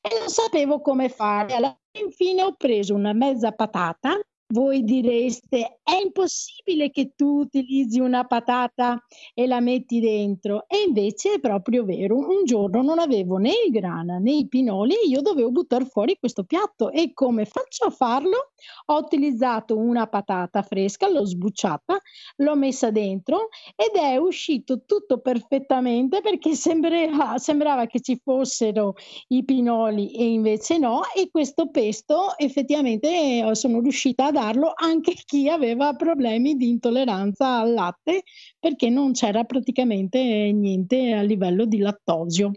e non sapevo come fare. Alla fine ho preso una mezza patata. Voi direste è impossibile che tu utilizzi una patata e la metti dentro e invece è proprio vero. Un giorno non avevo né il grana né i pinoli e io dovevo buttare fuori questo piatto e come faccio a farlo? Ho utilizzato una patata fresca, l'ho sbucciata, l'ho messa dentro ed è uscito tutto perfettamente perché sembrava, sembrava che ci fossero i pinoli e invece no e questo pesto effettivamente eh, sono riuscita a darlo anche chi aveva problemi di intolleranza al latte perché non c'era praticamente niente a livello di lattosio.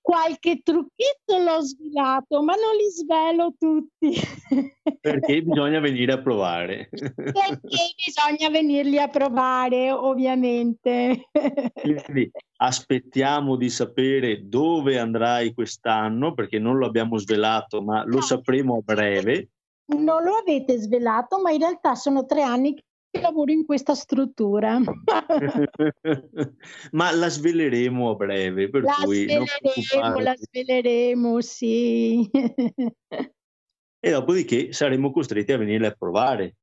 Qualche trucchetto l'ho svelato, ma non li svelo tutti.
Perché bisogna venire a provare.
Perché bisogna venirli a provare, ovviamente.
Quindi aspettiamo di sapere dove andrai quest'anno, perché non lo abbiamo svelato, ma lo sapremo a breve.
Non lo avete svelato, ma in realtà sono tre anni che lavoro in questa struttura.
ma la sveleremo a breve, per
La
cui
sveleremo, la sveleremo, sì.
E dopodiché saremo costretti a venire a provare.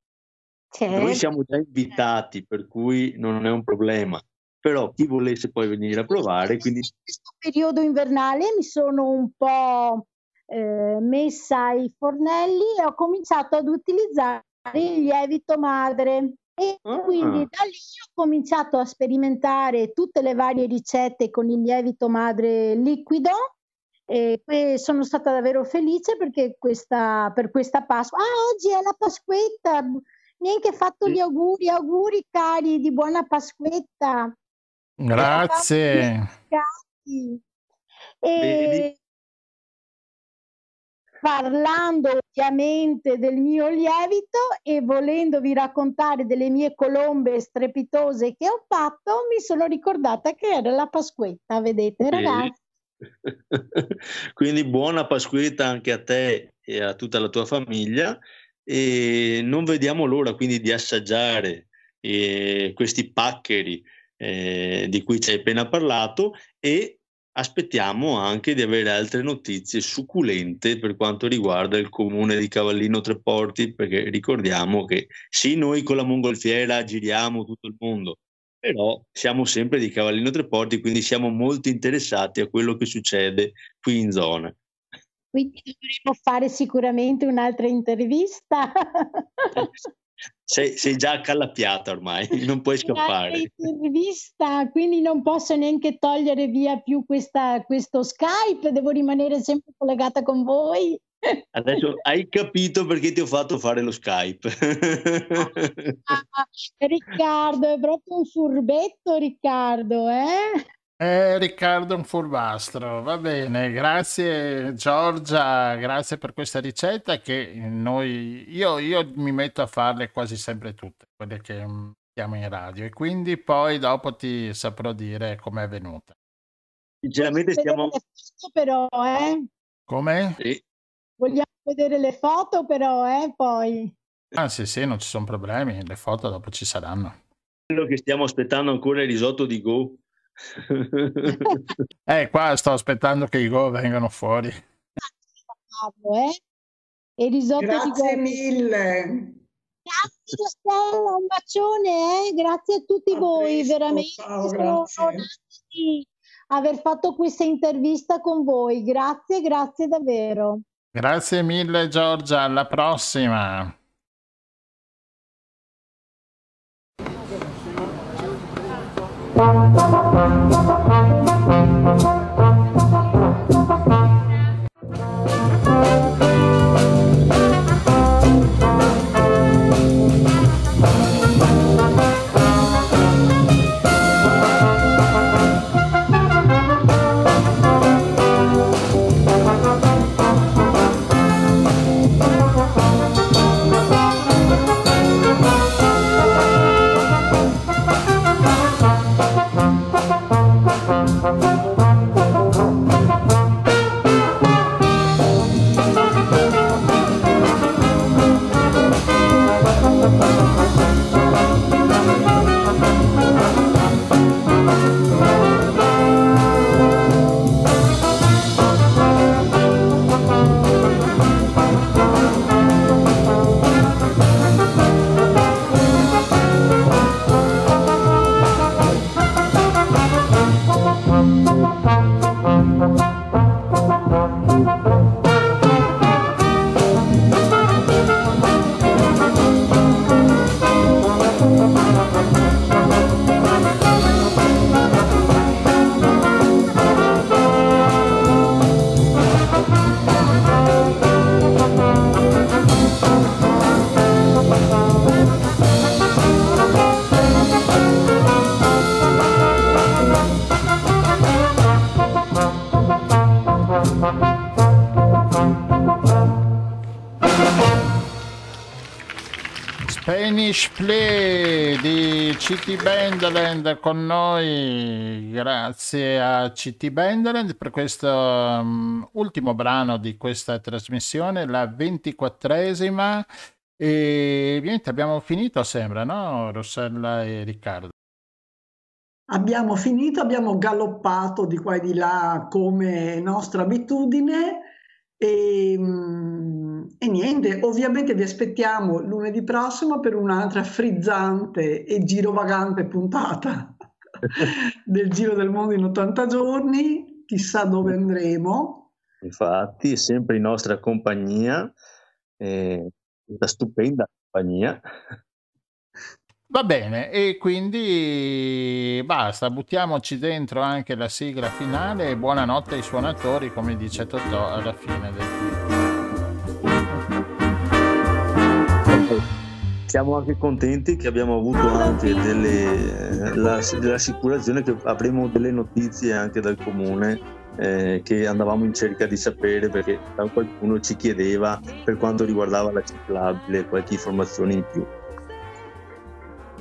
Noi
Certo.
siamo già invitati, per cui non è un problema. Però chi volesse poi venire a provare, quindi
questo periodo invernale mi sono un po' eh, messa ai fornelli e ho cominciato ad utilizzare il lievito madre. E quindi
Ah.
da lì ho cominciato a sperimentare tutte le varie ricette con il lievito madre liquido e sono stata davvero felice perché questa, per questa Pasqua. Ah, oggi è la Pasquetta! Neanche fatto gli auguri, auguri cari di buona Pasquetta.
Grazie.
E parlando ovviamente del mio lievito e volendovi raccontare delle mie colombe strepitose che ho fatto, mi sono ricordata che era la Pasquetta, vedete ragazzi?
Quindi buona Pasquetta anche a te e a tutta la tua famiglia e non vediamo l'ora quindi di assaggiare eh, questi paccheri eh, di cui ci hai appena parlato e aspettiamo anche di avere altre notizie succulente per quanto riguarda il comune di Cavallino Treporti perché ricordiamo che sì noi con la mongolfiera giriamo tutto il mondo però siamo sempre di Cavallino Treporti, quindi siamo molto interessati a quello che succede qui in zona.
Quindi dovremo fare sicuramente un'altra intervista.
Sei, sei già accalappiata ormai, non puoi scappare.
intervista, quindi non posso neanche togliere via più questa- questo Skype, devo rimanere sempre collegata con voi.
Adesso hai capito perché ti ho fatto fare lo Skype.
Ah, Riccardo, è proprio un furbetto, Riccardo, eh?
Eh, Riccardo è un furbastro, va bene, grazie Giorgia, grazie per questa ricetta che noi, io, io mi metto a farle quasi sempre tutte, quelle che mm, mettiamo in radio e quindi poi dopo ti saprò dire com'è venuta.
Sinceramente
Vedere
stiamo...
le foto però, eh?
Come?
Sì.
Vogliamo vedere le foto però, eh? Poi.
Ah sì sì, non ci sono problemi, le foto dopo ci saranno.
Quello che stiamo aspettando ancora è il risotto di Go.
Eh, qua sto aspettando che i go vengano fuori.
eh? E
Grazie mille.
Grazie Rossella, un bacione, eh? Grazie a tutti
A
voi,
presto,
veramente
ciao,
sono
grazie.
onorata di aver fatto questa intervista con voi. Grazie, grazie davvero.
Grazie mille Giorgia, alla prossima. Thank you. Finish Play di CT Bandland con noi. Grazie a CT Bandland per questo um, ultimo brano di questa trasmissione, la ventiquattresima. E niente, abbiamo finito, sembra, no? Rossella e Riccardo.
Abbiamo finito, abbiamo galoppato di qua e di là come nostra abitudine e, mm, e niente, ovviamente vi aspettiamo lunedì prossimo per un'altra frizzante e girovagante puntata del Giro del Mondo in 80 giorni, chissà dove andremo.
Infatti, sempre in nostra compagnia, eh, una stupenda compagnia.
Va bene, e quindi basta, buttiamoci dentro anche la sigla finale e buonanotte ai suonatori, come dice Totò alla fine del
film. Siamo anche contenti che abbiamo avuto anche delle, la, dell'assicurazione che avremo delle notizie anche dal comune eh, che andavamo in cerca di sapere perché qualcuno ci chiedeva per quanto riguardava la ciclabile qualche informazione in più.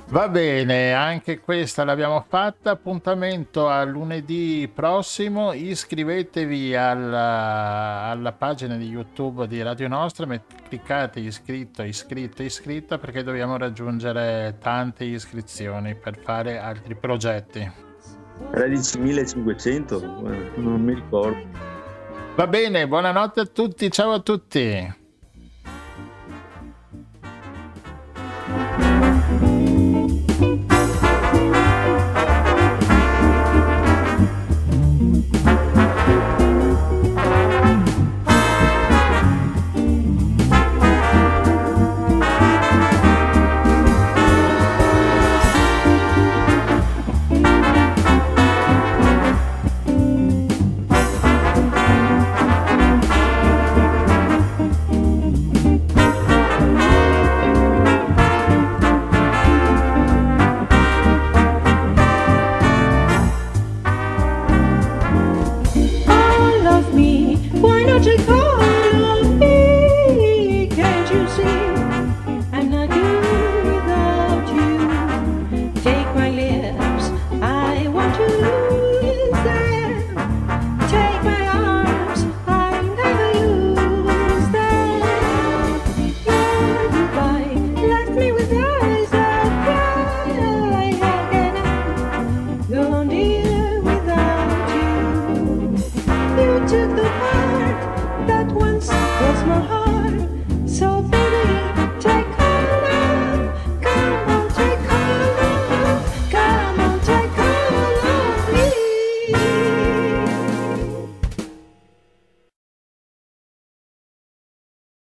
Va bene, anche questa l'abbiamo fatta. Appuntamento a lunedì prossimo. Iscrivetevi alla, alla pagina di YouTube di Radio Nostra. Cliccate iscritto, iscritto, iscritta perché dobbiamo raggiungere tante iscrizioni per fare altri progetti.
13.500, non mi ricordo.
Va bene, buonanotte a tutti. Ciao a tutti.